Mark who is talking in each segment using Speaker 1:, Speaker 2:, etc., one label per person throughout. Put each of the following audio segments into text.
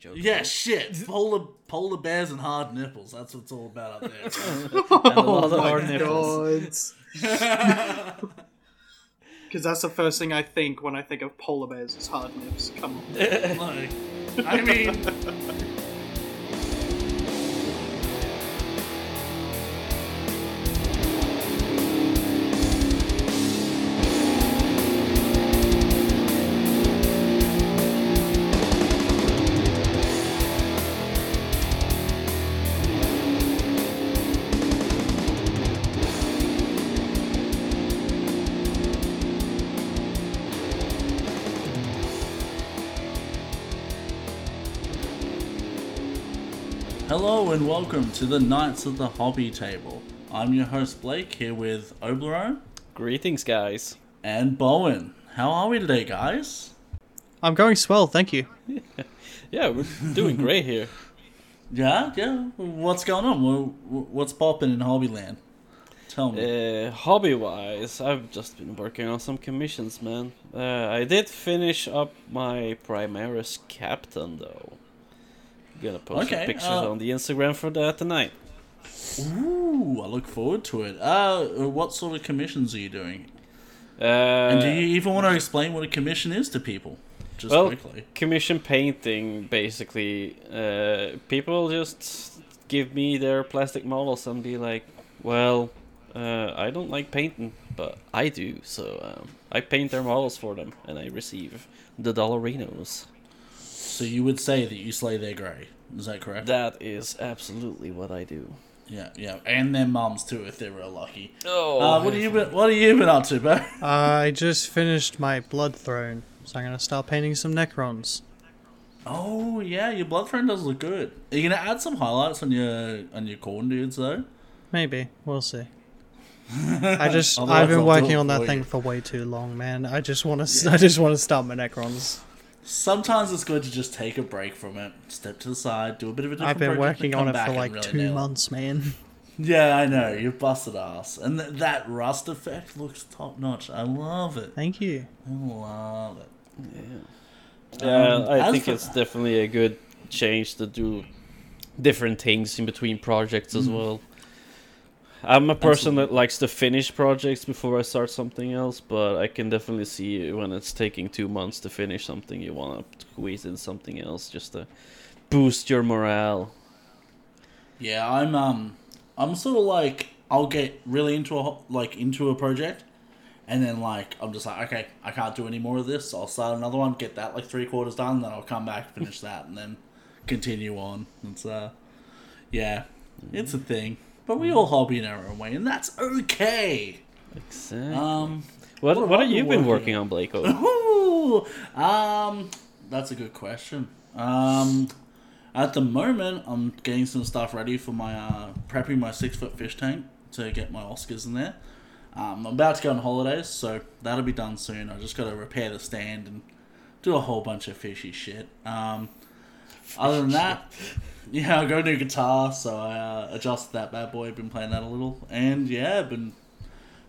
Speaker 1: joke.
Speaker 2: Yeah, shit. Polar polar bears and hard nipples. That's what it's all about up there.
Speaker 1: and a lot of
Speaker 3: Oh
Speaker 1: hard
Speaker 3: my
Speaker 1: nipples.
Speaker 3: Because that's the first thing I think when I think of polar bears is hard nips. Come on.
Speaker 2: like, I mean, hello and welcome to the Knights of the Hobby Table. I'm your host Blake here with Obleron
Speaker 1: Greetings, guys.
Speaker 2: and Bowen. How are we today, guys?
Speaker 3: I'm going swell, thank you.
Speaker 1: Yeah, we're doing great here.
Speaker 2: Yeah, yeah. What's going on? What's popping in Hobbyland? Tell me.
Speaker 1: Uh, hobby wise, I've just been working on some commissions, man. Uh, I did finish up my Primaris Captain, though. Gonna post
Speaker 2: Okay,
Speaker 1: a picture
Speaker 2: uh,
Speaker 1: on the Instagram for that tonight.
Speaker 2: Ooh, I look forward to it. Uh, what sort of commissions are you doing?
Speaker 1: Uh,
Speaker 2: And do you even want to explain what a commission is to people? Just
Speaker 1: well,
Speaker 2: quickly.
Speaker 1: commission painting, basically. Uh, people just give me their plastic models and be like, well, uh, I don't like painting, but I do, so um, I paint their models for them, and I receive the dollarinos.
Speaker 2: So you would say that you slay their grey. Is that correct?
Speaker 1: That is absolutely what I do.
Speaker 2: yeah, yeah. And their mums too, if they're real lucky.
Speaker 1: Oh,
Speaker 2: Uh, what have you been What have you been up to, bro?
Speaker 4: I just finished my Blood Throne, so I'm gonna start painting some Necrons.
Speaker 2: Oh yeah, your blood Throne does look good. Are you gonna add some highlights on your on your Khorne dudes though?
Speaker 4: Maybe we'll see. I just I've been
Speaker 2: I'll
Speaker 4: working on
Speaker 2: for
Speaker 4: that
Speaker 2: you.
Speaker 4: thing for way too long, man. I just want to I just want to start my Necrons.
Speaker 2: Sometimes it's good to just take a break from it, step to the side, do a bit of a different
Speaker 4: I've been
Speaker 2: project,
Speaker 4: working on
Speaker 2: come
Speaker 4: it for like
Speaker 2: really
Speaker 4: two
Speaker 2: nail
Speaker 4: months, man.
Speaker 2: Yeah, I know. You've busted ass. And th- that rust effect looks top notch. I love it.
Speaker 4: Thank you.
Speaker 2: I love it.
Speaker 1: Yeah, yeah
Speaker 2: Um,
Speaker 1: I think
Speaker 2: for-
Speaker 1: it's definitely a good change to do different things in between projects as well. I'm a person that likes to finish projects before I start something else, but I can definitely see when it's taking two months to finish something, you want to squeeze in something else just to boost your morale.
Speaker 2: Yeah, I'm um, I'm sort of like I'll get really into a like into a project, and then like I'm just like okay, I can't do any more of this. I'll start another one, get that like three quarters done, then I'll come back finish that, and then continue on. It's uh, yeah, it's a thing. But we all hobby in our own way, and that's okay.
Speaker 1: Exactly.
Speaker 2: Um,
Speaker 1: what
Speaker 2: what
Speaker 1: what
Speaker 2: have you
Speaker 1: you been
Speaker 2: working
Speaker 1: working on, Blake?
Speaker 2: Ooh, um, that's a good question. Um, at the moment, I'm getting some stuff ready for my uh, prepping my six foot fish tank to get my Oscars in there. Um, I'm about to go on holidays, so that'll be done soon. I just got to repair the stand and do a whole bunch of fishy shit. Um, other than that, yeah, I got a new guitar, so I uh, adjusted that bad boy. Been playing that a little, and yeah, been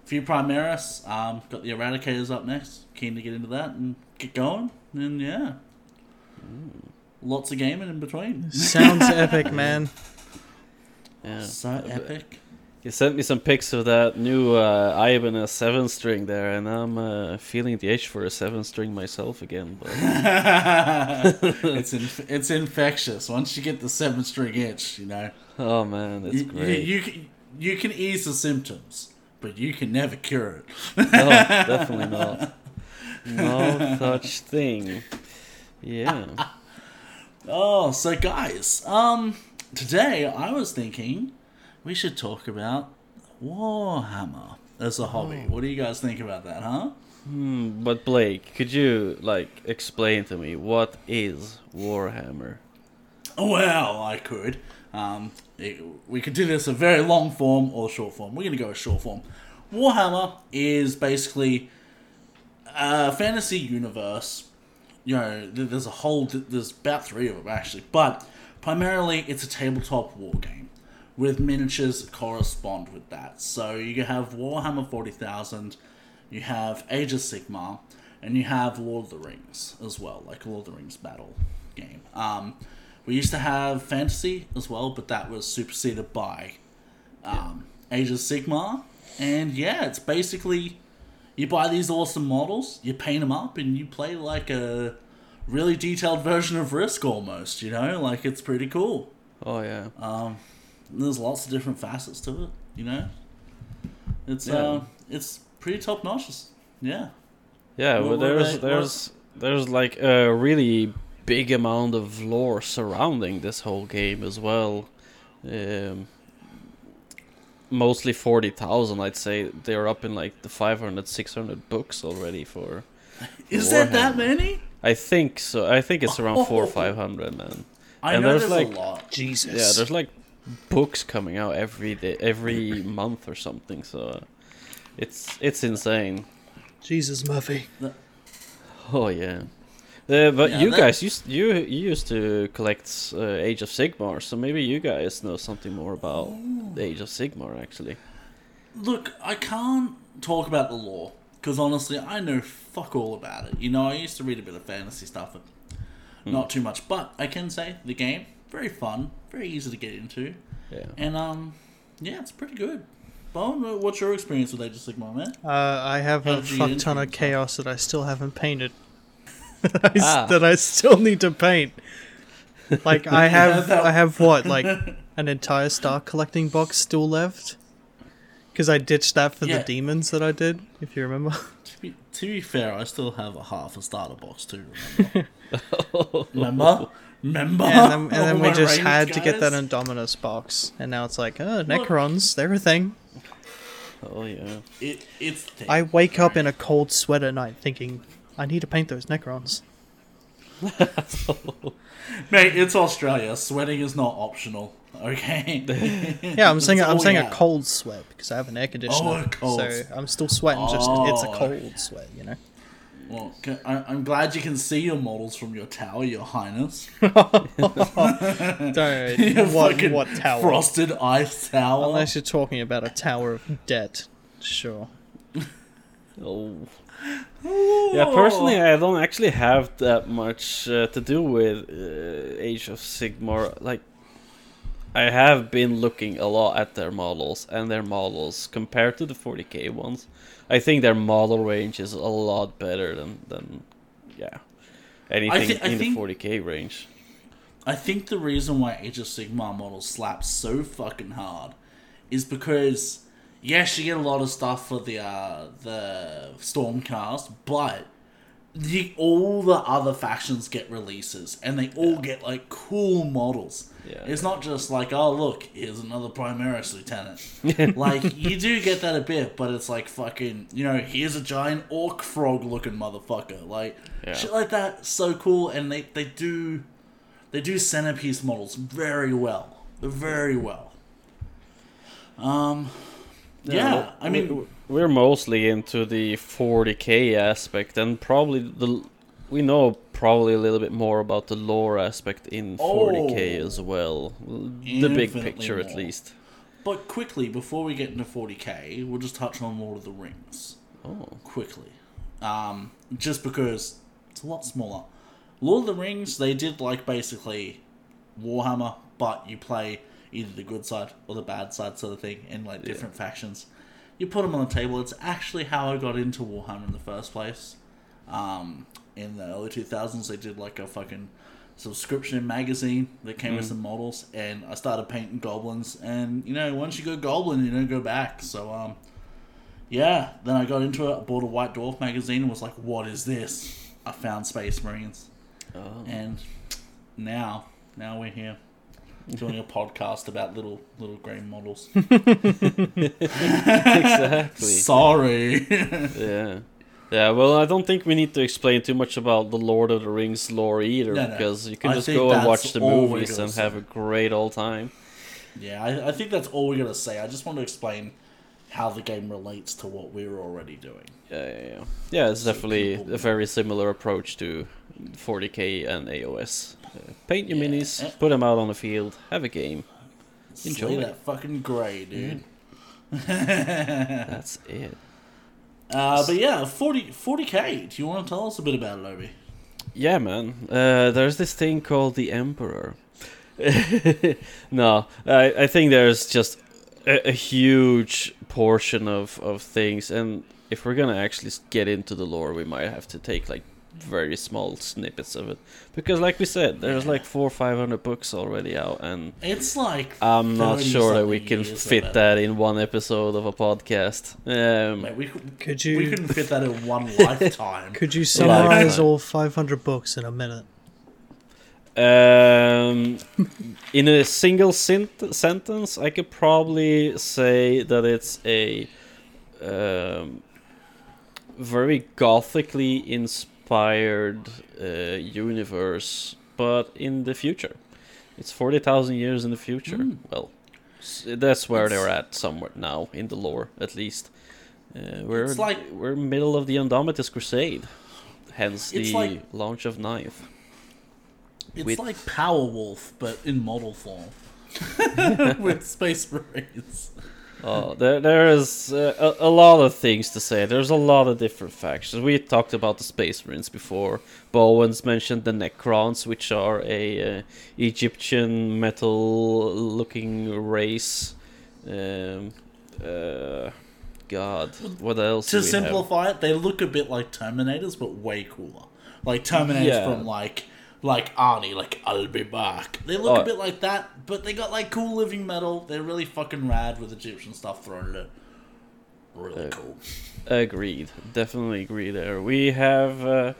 Speaker 2: a few Primaris. Um, got the Eradicators up next. Keen to get into that and get going, and yeah, lots of gaming in between.
Speaker 4: Sounds epic, man.
Speaker 1: Yeah.
Speaker 2: So epic.
Speaker 1: You sent me some pics of that new uh, Ibanez seven string there, and I'm uh, feeling the itch for a seven string myself again. But
Speaker 2: it's inf- it's infectious. Once you get the seven string itch, you know,
Speaker 1: oh man, it's
Speaker 2: you, you,
Speaker 1: great.
Speaker 2: you can you can ease the symptoms, but you can never cure it.
Speaker 1: no, definitely not. No such thing. Yeah.
Speaker 2: Oh, so guys, um, today I was thinking we should talk about Warhammer as a hobby. What do you guys think about that, huh?
Speaker 1: Hmm, but Blake, could you like explain to me what is Warhammer?
Speaker 2: Well, I could. Um, it- we could do this a very long form or short form. We're going to go a short form. Warhammer is basically a fantasy universe. You know, there's a whole, there's about three of them actually, but primarily it's a tabletop war game with miniatures correspond with that. So you have Warhammer 40,000, you have Age of Sigmar, and you have Lord of the Rings as well, like Lord of the Rings battle game. Um, We used to have fantasy as well, but that was superseded by um, Age of Sigmar. And yeah, it's basically you buy these awesome models, you paint them up, and you play like a really detailed version of Risk almost. You know, like it's pretty cool.
Speaker 1: Oh yeah.
Speaker 2: Um, there's lots of different facets to it. You know, it's
Speaker 1: Yeah.
Speaker 2: uh, it's pretty top notch. Yeah.
Speaker 1: Yeah,
Speaker 2: What-
Speaker 1: but
Speaker 2: what
Speaker 1: there's
Speaker 2: about-
Speaker 1: there's there's like a really big amount of lore surrounding this whole game as well. Um, mostly 40,000 I'd say they're up in like the 500 600 books already for
Speaker 2: Is that that many?
Speaker 1: I think so I think it's around 4 or
Speaker 2: Oh.
Speaker 1: 500 man.
Speaker 2: I
Speaker 1: And
Speaker 2: know
Speaker 1: there's,
Speaker 2: there's,
Speaker 1: like-
Speaker 2: a lot.
Speaker 4: Jesus.
Speaker 1: Yeah, there's like books coming out every day every month or something so uh, it's it's insane.
Speaker 4: Jesus, Murphy.
Speaker 1: Oh yeah. Uh, but
Speaker 2: Yeah,
Speaker 1: you
Speaker 2: that-
Speaker 1: guys used you you used to collect uh, Age of Sigmar, so maybe you guys know something more about the Age of Sigmar actually.
Speaker 2: Look, I can't talk about the lore because honestly, I know fuck all about it. You know, I used to read a bit of fantasy stuff, but
Speaker 1: Hmm.
Speaker 2: not too much. But I can say the game very fun, very easy to get into,
Speaker 1: Yeah.
Speaker 2: and um, yeah, it's pretty good. Bone, uh, what's your experience with Age of Sigmar, man?
Speaker 4: Uh, I have
Speaker 2: How
Speaker 4: a fuck ton of
Speaker 2: it?
Speaker 4: chaos that I still haven't painted. that, I, s-
Speaker 1: Ah.
Speaker 4: that I still need to paint. Like I have,
Speaker 2: that-
Speaker 4: I have what, like an entire star collecting box still left. Because I ditched that for
Speaker 2: Yeah.
Speaker 4: the demons that I did, if you remember.
Speaker 2: To be, to be fair, I still have a half a starter box too. Remember? remember? Remember?
Speaker 4: and then, and then we just
Speaker 2: range
Speaker 4: had to get that
Speaker 2: guys?
Speaker 4: Indomitus box, and now it's like, oh, Necrons, they're a thing.
Speaker 1: Oh yeah.
Speaker 2: It, it's thick.
Speaker 4: I wake up in a cold sweat at night thinking, I need to paint those Necrons.
Speaker 2: Mate, it's Australia. Sweating is not optional. Okay.
Speaker 4: Yeah, I'm saying I'm saying
Speaker 2: we
Speaker 4: a cold sweat because I have an air conditioner, oh,
Speaker 2: a cold
Speaker 4: so I'm still sweating. Just it's a
Speaker 2: Oh.
Speaker 4: cold sweat, you know.
Speaker 2: Well, ca- I, I'm glad you can see your models from your tower, Your Highness.
Speaker 4: Don't
Speaker 2: Your
Speaker 4: what
Speaker 2: fucking
Speaker 4: what tower?
Speaker 2: Frosted ice tower.
Speaker 4: Unless you're talking about a tower of debt, sure.
Speaker 1: Oh. Yeah, personally, I don't actually have that much uh, to do with uh, Age of Sigmar. Like, I have been looking a lot at their models, and their models compared to the 40k ones, I think their model range is a lot better than than yeah anything
Speaker 2: thi- I
Speaker 1: in
Speaker 2: think-
Speaker 1: the 40k range.
Speaker 2: I think the reason why Age of Sigmar models slap so fucking hard is because yes, you get a lot of stuff for the uh, the Stormcast, but the, all the other factions get releases, and they all get like cool models.
Speaker 1: Yeah.
Speaker 2: It's not just like, oh look, here's another Primaris lieutenant. like you do get that a bit, but it's like fucking, you know, here's a giant orc frog looking motherfucker. Like
Speaker 1: Yeah.
Speaker 2: shit like that, so cool, and they they do they do centerpiece models very well, very well. Um, yeah, I mean,
Speaker 1: we- we're mostly into the 40k aspect, and probably the we know probably a little bit more about the lore aspect in 40k
Speaker 2: Oh.
Speaker 1: as well. The big picture, at least.
Speaker 2: but quickly before we get into 40k, we'll just touch on Lord of the Rings.
Speaker 1: Oh,
Speaker 2: quickly. Um, just because it's a lot smaller. Lord of the Rings, they did like basically Warhammer, but you play either the good side or the bad side sort of thing in like different factions. You put them on the table. It's actually how I got into Warhammer in the first place. Um, in the early 2000s, they did like a fucking subscription magazine that came with some models, and I started painting goblins. And you know, once you go goblin, you don't go back. So um, yeah, then I got into it. I bought a White Dwarf magazine and was like, what is this? I found Space Marines.
Speaker 1: oh.
Speaker 2: And now, now we're here doing a podcast about little little grey models.
Speaker 1: exactly.
Speaker 2: Sorry.
Speaker 1: yeah. Yeah, well, I don't think we need to explain too much about the Lord of the Rings lore either,
Speaker 2: No, no.
Speaker 1: because you can
Speaker 2: I
Speaker 1: just go and watch the movies and
Speaker 2: say.
Speaker 1: have a great old time.
Speaker 2: yeah, I, I think that's all we're gonna say. I just want to explain how the game relates to what we're already doing.
Speaker 1: Yeah, yeah, yeah. Yeah, it's
Speaker 2: So
Speaker 1: definitely
Speaker 2: people-
Speaker 1: a very similar approach to 40k and AOS. Paint your
Speaker 2: Yeah.
Speaker 1: minis,
Speaker 2: Eh.
Speaker 1: put them out on the field, have a game.
Speaker 2: Enjoy
Speaker 1: Enjoy.
Speaker 2: that fucking grey, dude.
Speaker 1: That's it.
Speaker 2: Uh, but yeah, 40, 40k. Do you want to tell us a bit about it, Obi?
Speaker 1: yeah, man. Uh, there's this thing called the Emperor. no, I, I think there's just a, a huge portion of, of things, and if we're gonna actually get into the lore, we might have to take like very small snippets of it, because like we said, there's like four or five hundred books already out, and
Speaker 2: It's like
Speaker 1: I'm not sure that we can fit
Speaker 2: it.
Speaker 1: that in one episode of a podcast. Um,
Speaker 2: Mate, we, could,
Speaker 4: Could
Speaker 2: we
Speaker 4: you
Speaker 2: couldn't fit that in one lifetime.
Speaker 4: could you summarize all 500 books in a minute?
Speaker 1: Um, in a single sent- sentence, I could probably say that it's a um, very gothically inspired uh, universe, but in the future. It's 40,000 years in the future.
Speaker 2: Mm.
Speaker 1: Well, that's where
Speaker 2: It's-
Speaker 1: they're at somewhere now, in the lore, at least. Uh, we're,
Speaker 2: It's like-
Speaker 1: we're middle of the Indomitus Crusade, hence
Speaker 2: It's
Speaker 1: the
Speaker 2: like-
Speaker 1: launch of Ninth.
Speaker 2: It's
Speaker 1: with-
Speaker 2: like Powerwolf, but in model form. With Space Marines.
Speaker 1: Oh, there, there is uh, a, a lot of things to say. There's a lot of different factions. We talked about the Space Marines before. Bowens mentioned the Necrons, which are a uh, Egyptian metal-looking race. Um, uh, God, what else?
Speaker 2: To
Speaker 1: we have?
Speaker 2: simplify it, they look a bit like Terminators, but way cooler. Like Terminators
Speaker 1: Yeah.
Speaker 2: from like like Arnie, like I'll be back. They look
Speaker 1: Oh.
Speaker 2: a bit like that, but they got like cool living metal. They're really fucking rad with Egyptian stuff thrown in it. Really
Speaker 1: Uh,
Speaker 2: cool.
Speaker 1: Agreed. Definitely agree there. We have uh,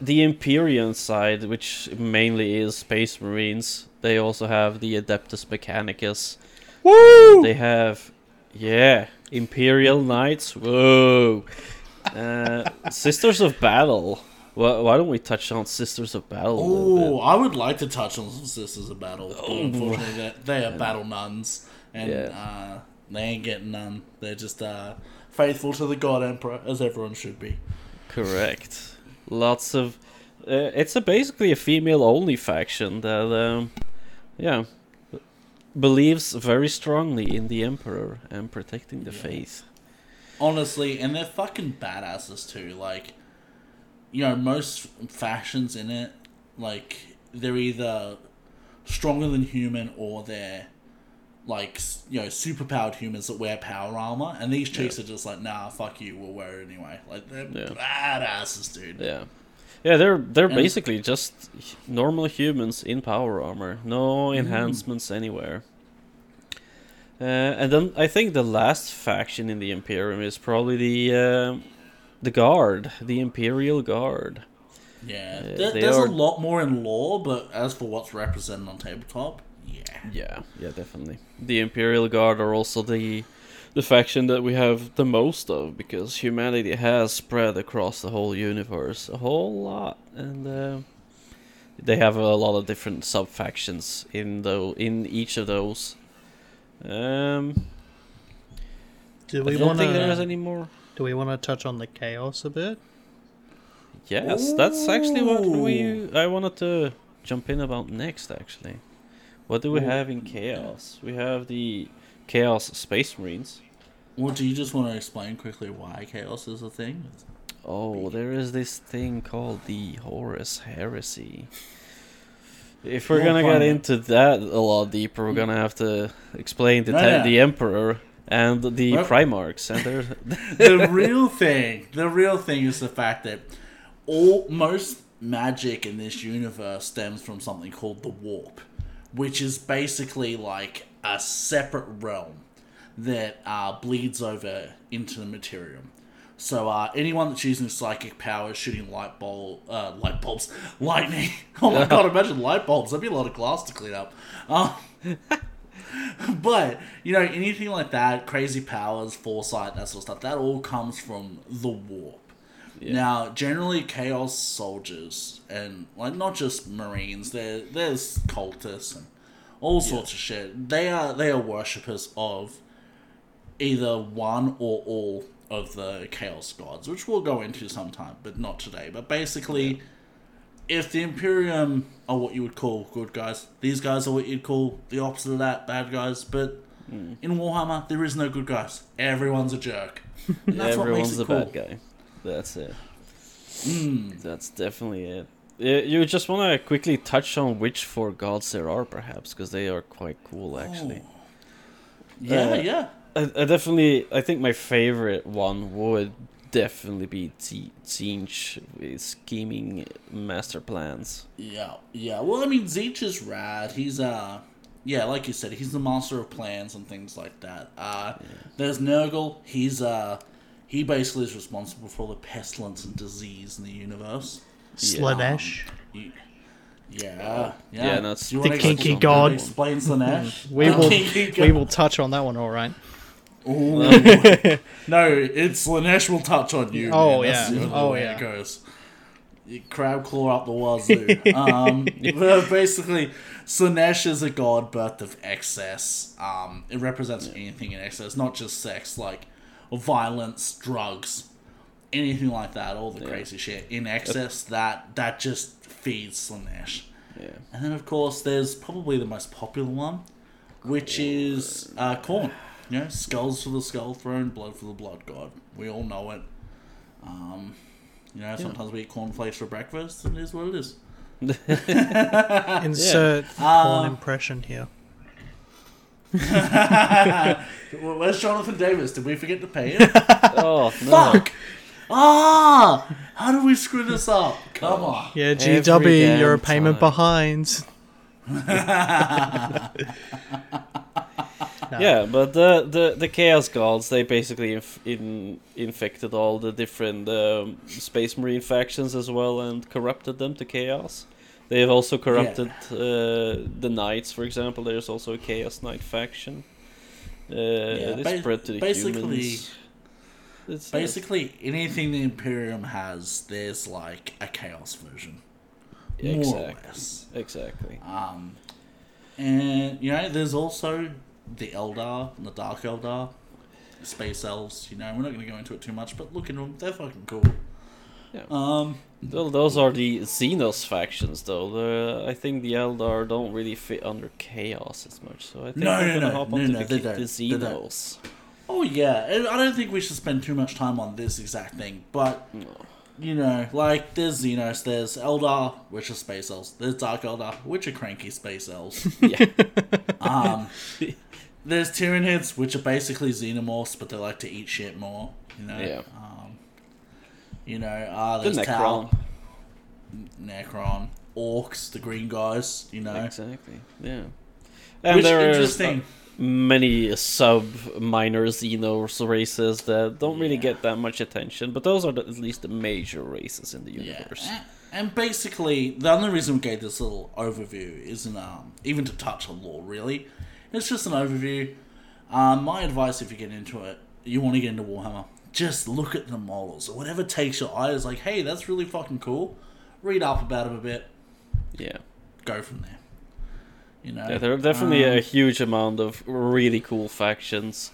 Speaker 1: the Empyrean side, which mainly is Space Marines. They also have the Adeptus Mechanicus.
Speaker 3: Woo!
Speaker 1: They have, yeah, Imperial Knights. Whoa. Uh, Sisters of Battle. Why, why don't we touch on Sisters of Battle?
Speaker 2: Oh, I would like to touch on some Sisters of Battle. But
Speaker 1: Oh,
Speaker 2: unfortunately, they, they are battle nuns, and
Speaker 1: Yeah.
Speaker 2: uh, they ain't getting none. They're just uh, faithful to the God Emperor, as everyone should be.
Speaker 1: Correct. Lots of. Uh, it's a basically a female-only faction that, um, yeah, believes very strongly in the Emperor and protecting the
Speaker 2: Yeah.
Speaker 1: faith.
Speaker 2: Honestly, and they're fucking badasses too. Like, you know, most factions in it, like, they're either stronger than human or they're like you know superpowered humans that wear power armor, and these chicks are just like, nah, fuck you, we'll wear it anyway. Like they're
Speaker 1: Yeah.
Speaker 2: badasses, dude.
Speaker 1: Yeah. Yeah, they're they're
Speaker 2: And-
Speaker 1: basically just normal humans in power armor. No
Speaker 2: Mm.
Speaker 1: enhancements anywhere. Uh, and then I think the last faction in the Imperium is probably the uh, the Guard, the Imperial Guard.
Speaker 2: Yeah,
Speaker 1: Yeah,
Speaker 2: there, there's
Speaker 1: are-
Speaker 2: a lot more in lore, but as for what's represented on tabletop, yeah.
Speaker 1: Yeah, yeah, definitely. The Imperial Guard are also the the faction that we have the most of because humanity has spread across the whole universe a whole lot, and uh, they have a lot of different sub factions in though in each of those. Um,
Speaker 4: Do we
Speaker 1: don't
Speaker 4: want
Speaker 1: think there's any more.
Speaker 4: Do we want to touch on the chaos a bit?
Speaker 1: Yes, that's actually what we I wanted to jump in about next. Actually, what do we
Speaker 2: Ooh.
Speaker 1: have in chaos? We have the Chaos Space Marines.
Speaker 2: Well, do you just want to explain quickly why chaos is a thing?
Speaker 1: Oh, there is this thing called the Horus Heresy. If we're
Speaker 2: More
Speaker 1: gonna get
Speaker 2: fun.
Speaker 1: into that a lot deeper, we're gonna have to explain the
Speaker 2: No,
Speaker 1: te-
Speaker 2: yeah.
Speaker 1: the Emperor and the
Speaker 2: Well-
Speaker 1: Primarchs, and there's
Speaker 2: the real thing, the real thing is the fact that all most magic in this universe stems from something called the warp, which is basically like a separate realm that uh, bleeds over into the materium. So uh, anyone that's using psychic powers, shooting light bulb, uh, light bulbs, lightning. Oh my god! Imagine light bulbs. That'd be a lot of glass to clean up. Um, but you know, anything like that, crazy powers, foresight, that sort of stuff, that all comes from the warp.
Speaker 1: Yeah.
Speaker 2: Now, generally, chaos soldiers and like not just marines, there there's cultists and all sorts of shit. They are they are worshippers of either one or all of the chaos gods, which we'll go into sometime, but not today. But basically, if the Imperium are what you would call good guys, these guys are what you'd call the opposite of that, bad guys. But in Warhammer, there is no good guys. Everyone's a jerk. And that's what makes
Speaker 1: everyone's
Speaker 2: it
Speaker 1: a
Speaker 2: cool.
Speaker 1: bad guy. That's it.
Speaker 2: Mm.
Speaker 1: That's definitely it. You just want to quickly touch on which four gods there are, perhaps, because they are quite cool, actually.
Speaker 2: Yeah,
Speaker 1: Uh,
Speaker 2: yeah.
Speaker 1: I, I definitely, I think my favorite one would definitely be Tze- Tzeentch with scheming master plans.
Speaker 2: Yeah, yeah. Well, I mean, Tzeentch is rad. He's uh, yeah, like you said, he's the master of plans and things like that. Uh, there's Nurgle. He's uh, he basically is responsible for all the pestilence and disease in the universe.
Speaker 4: Slaanesh.
Speaker 2: He- yeah, yeah.
Speaker 1: Yeah, that's
Speaker 2: Do you
Speaker 4: The
Speaker 2: wanna
Speaker 4: kinky
Speaker 2: explain-
Speaker 4: god.
Speaker 2: Explain Slaanesh.
Speaker 4: We will we will touch on that one, all right.
Speaker 2: Ooh. no, it's Lanesh will touch on you.
Speaker 4: Oh,
Speaker 2: man.
Speaker 4: Yeah.
Speaker 2: usually
Speaker 4: Oh,
Speaker 2: way
Speaker 4: yeah.
Speaker 2: It goes. You crab claw up the wazoo. um, but basically, Slaanesh is a god birth of excess. Um, it represents anything in excess, not just sex, like violence, drugs, anything like that. All the crazy shit in excess that that just feeds Slaanesh.
Speaker 1: Yeah.
Speaker 2: And then, of course, there's probably the most popular one, which is uh, Khorne. You know, skulls for the skull throne, blood for the blood god. We all know it. Um, you know, sometimes we eat cornflakes for breakfast, and it is what it is.
Speaker 4: Insert
Speaker 2: Uh,
Speaker 4: porn impression here.
Speaker 2: Well, Where's Jonathan Davis? Did we forget to pay him?
Speaker 1: Oh, no.
Speaker 2: Fuck! Ah! How do we screw this up? Come on.
Speaker 4: Yeah, GW, you're a payment
Speaker 1: time.
Speaker 4: behind.
Speaker 1: Yeah, but the, the, the Chaos Gods, they basically inf- in, infected all the different um, Space Marine factions as well and corrupted them to Chaos. They have also corrupted uh, the Knights, for example. There's also a Chaos Knight faction. Uh, they
Speaker 2: ba-
Speaker 1: spread to the
Speaker 2: basically-
Speaker 1: humans. It's,
Speaker 2: Basically, anything the Imperium has, there's like a Chaos version.
Speaker 1: yeah,
Speaker 2: More or
Speaker 1: exactly.
Speaker 2: less.
Speaker 1: Exactly.
Speaker 2: Um, and you know, there's also the Eldar and the Dark Eldar, space elves. You know, we're not going to go into it too much, but look at them; they're fucking cool.
Speaker 1: Yeah.
Speaker 2: Um,
Speaker 1: Well, those are the Xenos factions, though. The, I think the Eldar don't really fit under Chaos as much, so I think
Speaker 2: No,
Speaker 1: we're
Speaker 2: no,
Speaker 1: gonna
Speaker 2: no,
Speaker 1: hop
Speaker 2: no,
Speaker 1: onto
Speaker 2: no,
Speaker 1: the,
Speaker 2: they
Speaker 1: the
Speaker 2: don't, they don't.
Speaker 1: Xenos.
Speaker 2: oh yeah, I don't think we should spend too much time on this exact thing, but
Speaker 1: No.
Speaker 2: you know, like there's Xenos, there's Eldar, which are space elves. There's Dark Eldar, which are cranky space elves.
Speaker 1: Yeah.
Speaker 2: um, there's Tyranids, which are basically xenomorphs, but they like to eat shit more. You know.
Speaker 1: Yeah.
Speaker 2: Um, you know, uh, there's Tau,
Speaker 1: Necron.
Speaker 2: Necron, Orcs, the green guys. You know,
Speaker 1: Exactly. Yeah. And
Speaker 2: which
Speaker 1: there
Speaker 2: interesting.
Speaker 1: are many sub minor Xenos races that don't really
Speaker 2: Yeah.
Speaker 1: get that much attention, but those are the, at least the major races in the universe.
Speaker 2: a- and basically, the only reason we gave this little overview isn't um, even to touch on lore, really. It's just an overview. Um, my advice, if you get into it, you want to get into Warhammer, just look at the models. Whatever takes your eye is like, hey, that's really fucking cool. Read up about them a bit,
Speaker 1: Yeah.
Speaker 2: go from there. You know,
Speaker 1: Yeah, there are definitely
Speaker 2: Um,
Speaker 1: a huge amount of really cool factions.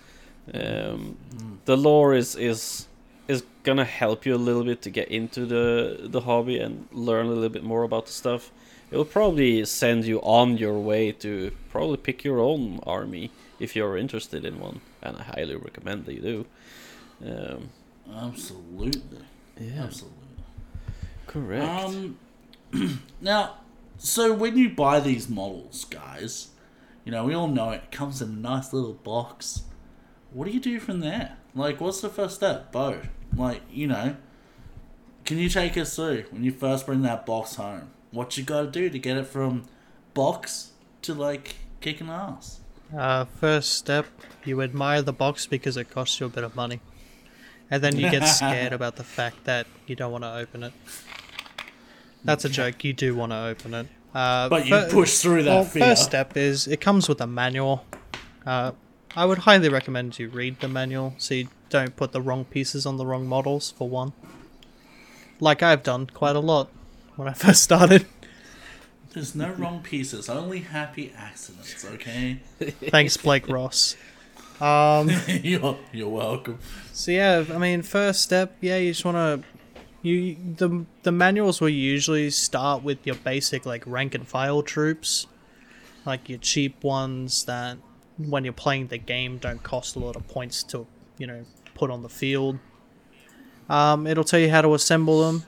Speaker 1: Um, The lore is is is gonna help you a little bit to get into the the hobby and learn a little bit more about the stuff. It will probably send you on your way to probably pick your own army if you're interested in one, and I highly recommend that you do. Um,
Speaker 2: absolutely,
Speaker 1: yeah,
Speaker 2: absolutely.
Speaker 1: correct.
Speaker 2: Um, now, so when you buy these models, guys, you know we all know it comes in a nice little box. What do you do from there? Like, what's the first step, Bo? Like, you know, can you take us through when you first bring that box home? What you got to do to get it from box to like kicking ass?
Speaker 4: Uh, first step, you admire the box because it costs you a bit of money. And then you get scared about the fact that you don't want to open it. That's a joke, you do want to open it. Uh,
Speaker 2: But you
Speaker 4: fir-
Speaker 2: push through that
Speaker 4: well,
Speaker 2: fear.
Speaker 4: first step is it comes with a manual. Uh, I would highly recommend you read the manual so you don't put the wrong pieces on the wrong models, for one. Like I've done quite a lot when I first started.
Speaker 2: There's no wrong pieces, only happy accidents. Okay,
Speaker 4: Thanks, Blake Ross. Um,
Speaker 2: you're you're welcome.
Speaker 4: So yeah, I mean, first step, yeah, you just want to, you the the manuals will usually start with your basic like rank and file troops, like your cheap ones that when you're playing the game don't cost a lot of points to you know put on the field. Um, it'll tell you how to assemble them.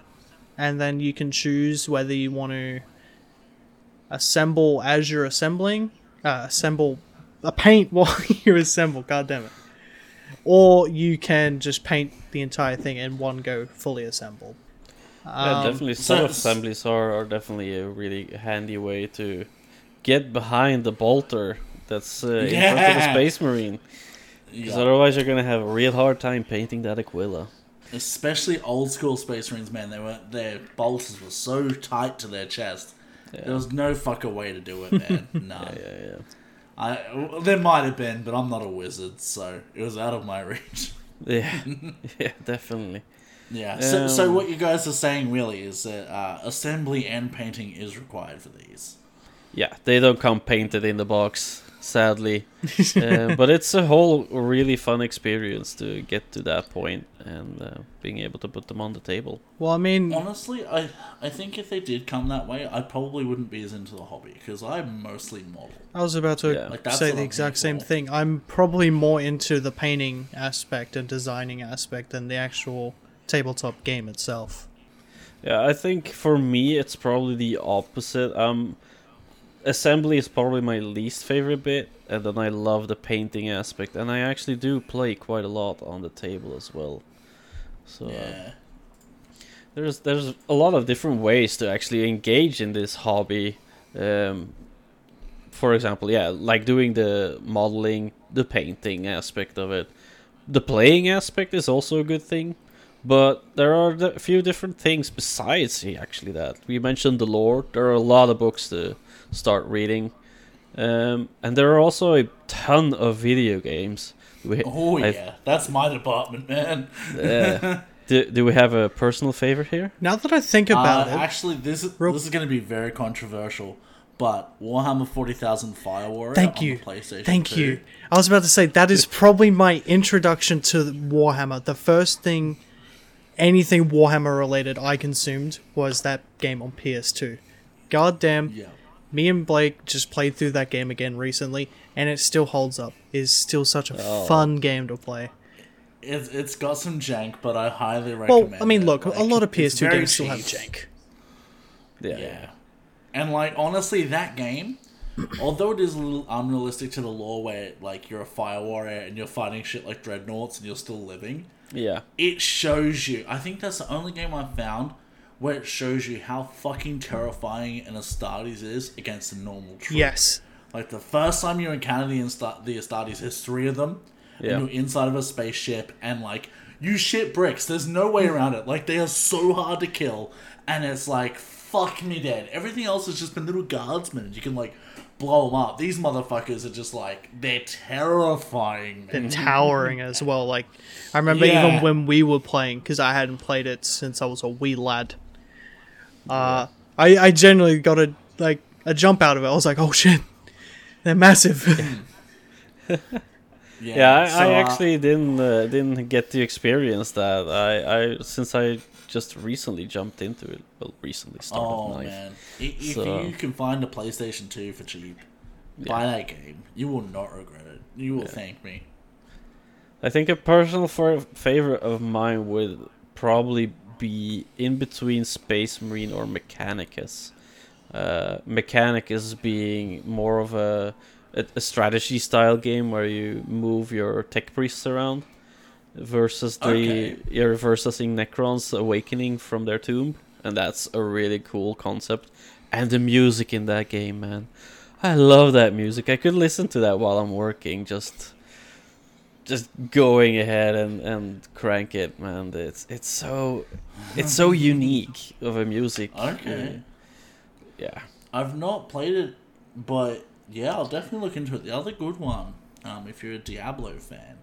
Speaker 4: And then you can choose whether you want to assemble as you're assembling, uh, assemble a paint while you assemble. God damn it! Or you can just paint the entire thing in one go, fully assembled.
Speaker 1: Yeah,
Speaker 4: Um,
Speaker 1: definitely.
Speaker 2: so-
Speaker 1: Some assemblies are, are definitely a really handy way to get behind the bolter that's uh, in front of the Space Marine. Because
Speaker 2: Yeah.
Speaker 1: otherwise, you're gonna have a real hard time painting that Aquila.
Speaker 2: Especially old school Space Marines, man. They were their bolters were so tight to their chest.
Speaker 1: Yeah.
Speaker 2: There was no fucker way to do it, man. None.
Speaker 1: Yeah, yeah.
Speaker 2: I well, there might have been, but I'm not a wizard, so it was out of my reach.
Speaker 1: Yeah, yeah, definitely.
Speaker 2: Yeah. So, so
Speaker 1: Um,
Speaker 2: what you guys are saying really is that uh, assembly and painting is required for these.
Speaker 1: Yeah, they don't come painted in the box, sadly. uh, but it's a whole really fun experience to get to that point and uh, being able to put them on the table.
Speaker 4: well, I mean,
Speaker 2: Honestly, I I think if they did come that way, I probably wouldn't be as into the hobby because I'm mostly model.
Speaker 4: I was about to
Speaker 1: Yeah.
Speaker 2: Like,
Speaker 4: say the
Speaker 2: I'm
Speaker 4: exact same
Speaker 2: for.
Speaker 4: thing. I'm probably more into the painting aspect and designing aspect than the actual tabletop game itself.
Speaker 1: Yeah, I think for me it's probably the opposite. Um, assembly is probably my least favorite bit, and then I love the painting aspect, and I actually do play quite a lot on the table as well. So uh, there's there's a lot of different ways to actually engage in this hobby. Um, for example, yeah, like doing the modeling, the painting aspect of it. The playing aspect is also a good thing, but there are a few different things besides actually that. We mentioned the lore. There are a lot of books to start reading, um, and there are also a ton of video games. We,
Speaker 2: Oh
Speaker 1: I've-
Speaker 2: yeah, that's my department, man.
Speaker 1: uh, do, do we have a personal favorite here?
Speaker 4: Now that I think about
Speaker 2: Uh,
Speaker 4: it,
Speaker 2: Actually, this is
Speaker 4: Real-
Speaker 2: this is going to be very controversial, but Warhammer Forty Thousand Fire Warrior.
Speaker 4: Thank
Speaker 2: on
Speaker 4: you.
Speaker 2: The PlayStation
Speaker 4: Thank
Speaker 2: 2,
Speaker 4: you. I was about to say that is probably my introduction to Warhammer. The first thing, anything Warhammer related, I consumed was that game on PS2. God damn,
Speaker 2: Yeah.
Speaker 4: Me and Blake just played through that game again recently, and it still holds up. It's still such a
Speaker 1: Oh.
Speaker 4: fun game to play.
Speaker 2: It's, it's got some jank, but I highly recommend. Well.
Speaker 4: I mean,
Speaker 2: it.
Speaker 4: look, a lot of PS2
Speaker 2: very
Speaker 4: games still have jank.
Speaker 1: Yeah.
Speaker 2: Yeah. And like honestly, that game, although it is a little unrealistic to the lore, where like you're a fire warrior and you're fighting shit like dreadnoughts and you're still living,
Speaker 1: Yeah.
Speaker 2: it shows you. I think that's the only game I've found where it shows you how fucking terrifying an Astartes is against a normal troop.
Speaker 4: Yes.
Speaker 2: Like the first time you encounter the Insta- the Astartes, there's three of them,
Speaker 1: Yeah.
Speaker 2: and you're inside of a spaceship, and like you shit bricks. There's no way around it. Like they are so hard to kill, and it's like fuck me dead. Everything else has just been little guardsmen. and You can like blow them up. These motherfuckers are just like they're terrifying. Man.
Speaker 4: and towering as well. Like I remember
Speaker 2: Yeah.
Speaker 4: even when we were playing, because I hadn't played it since I was a wee lad. Uh, I I generally got a like a jump out of it. I was like, oh shit, they're massive.
Speaker 1: Yeah, I,
Speaker 2: so,
Speaker 1: I
Speaker 2: uh,
Speaker 1: actually didn't uh, didn't get to experience that. I, I since I just recently jumped into it. Well, recently started
Speaker 2: Oh
Speaker 1: Knife.
Speaker 2: man! If
Speaker 1: So-
Speaker 2: you can find a PlayStation Two for cheap, buy that game. You will not regret it. You will thank me.
Speaker 1: I think a personal for- favorite of mine would probably be in between Space Marine or Mechanicus. Uh, Mechanicus being more of a, a a strategy style game where you move your tech priests around, versus the
Speaker 2: Okay.
Speaker 1: you're versus Necrons awakening from their tomb, and that's a really cool concept. And the music in that game, man, I love that music. I could listen to that while I'm working, just just going ahead and, and crank it, man. It's it's so it's so unique of a music.
Speaker 2: Okay.
Speaker 1: Yeah.
Speaker 2: I've not played it, but yeah, I'll definitely look into it. The other good one, um, if you're a Diablo fan,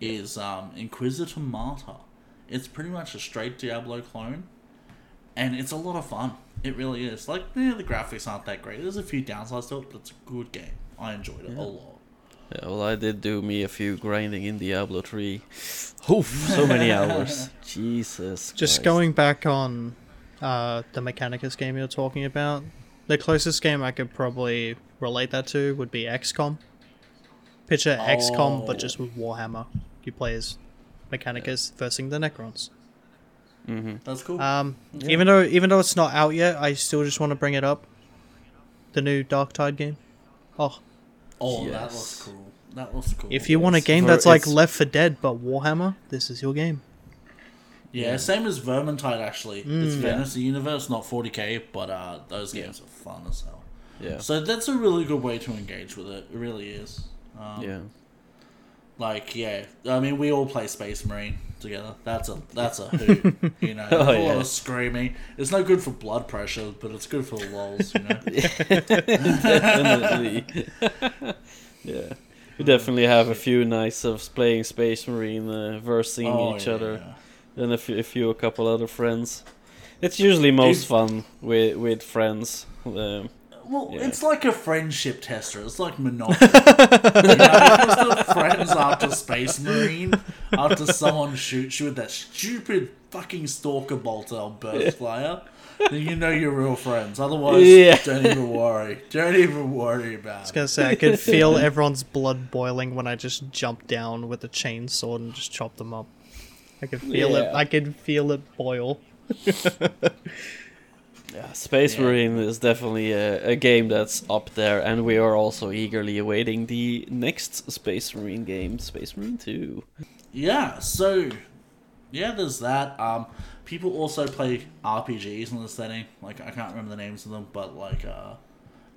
Speaker 2: is um, Inquisitor Martyr. It's pretty much a straight Diablo clone, and it's a lot of fun. It really is. Like, yeah, the graphics aren't that great. There's a few downsides to it, but it's a good game. I enjoyed it a lot.
Speaker 1: Yeah, well, I did do me a few grinding in Diablo 3. Oof, so many hours. Jesus.
Speaker 4: Just
Speaker 1: Christ.
Speaker 4: going back on uh, the Mechanicus game you're talking about, the closest game I could probably relate that to would be XCOM. Picture XCOM, but
Speaker 2: Oh.
Speaker 4: just with Warhammer. You play as Mechanicus versus the Necrons.
Speaker 2: That's cool.
Speaker 4: Um, even though even though it's not out yet, I still just want to bring it up. The new Dark Tide game. Oh,
Speaker 2: oh, that
Speaker 1: yes.
Speaker 2: looks cool. That looks cool.
Speaker 4: if you want a game that's like
Speaker 1: it's-
Speaker 4: Left 4 Dead but Warhammer, this is your game.
Speaker 2: Yeah, same as Vermintide actually. it's
Speaker 4: Mm.
Speaker 2: Fantasy Universe, not 40k, but uh, those games are fun as hell.
Speaker 1: Yeah.
Speaker 2: So that's a really good way to engage with it. It really is. Um,
Speaker 1: Yeah.
Speaker 2: Like, yeah, I mean, we all play Space Marine together. That's a that's a hoot. you know,
Speaker 1: Oh,
Speaker 2: a lot of screaming. It's no good for blood pressure, but it's good for the lols. You know.
Speaker 1: definitely. yeah. We definitely have a few nights of playing Space Marine, uh, versing
Speaker 2: Oh,
Speaker 1: each
Speaker 2: yeah,
Speaker 1: other,
Speaker 2: yeah.
Speaker 1: and a few, a few, a couple other friends. It's usually most fun with with friends. Um,
Speaker 2: Well,
Speaker 1: Yeah.
Speaker 2: it's like a friendship tester. It's like Monopoly. you know, you're still friends after Space Marine, after someone shoots you with that stupid fucking stalker bolter on Burst Flyer, then you know you're real friends. Otherwise,
Speaker 1: Yeah.
Speaker 2: don't even worry. Don't even worry about it.
Speaker 4: I was gonna say I could feel everyone's blood boiling when I just jumped down with a chainsaw and just chopped them up. I could feel it. I could feel it boil.
Speaker 1: yeah, Space
Speaker 2: Yeah.
Speaker 1: Marine is definitely a, a game that's up there, and we are also eagerly awaiting the next Space Marine game, Space Marine Two.
Speaker 2: Yeah, so yeah, there's that. Um, people also play RPGs in the setting. Like I can't remember the names of them, but like uh,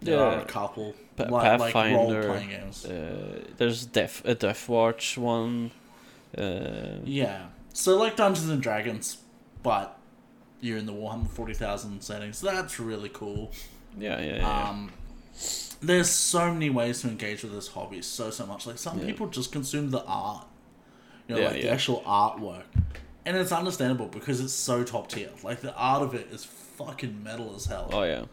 Speaker 2: there
Speaker 1: Yeah.
Speaker 2: are a couple
Speaker 1: Pa-
Speaker 2: like, like role
Speaker 1: Pathfinder,
Speaker 2: playing games.
Speaker 1: Uh, there's Death a Death Watch one. Uh,
Speaker 2: Yeah, so like Dungeons and Dragons, but you're in the Warhammer Forty Thousand setting. So that's really cool.
Speaker 1: yeah, yeah, yeah.
Speaker 2: Um, there's so many ways to engage with this hobby. So so much. Like some
Speaker 1: Yeah.
Speaker 2: people just consume the art. You know,
Speaker 1: Yeah,
Speaker 2: like the actual artwork. And it's understandable because it's so top tier. Like the art of it is fucking metal as hell.
Speaker 1: Oh yeah.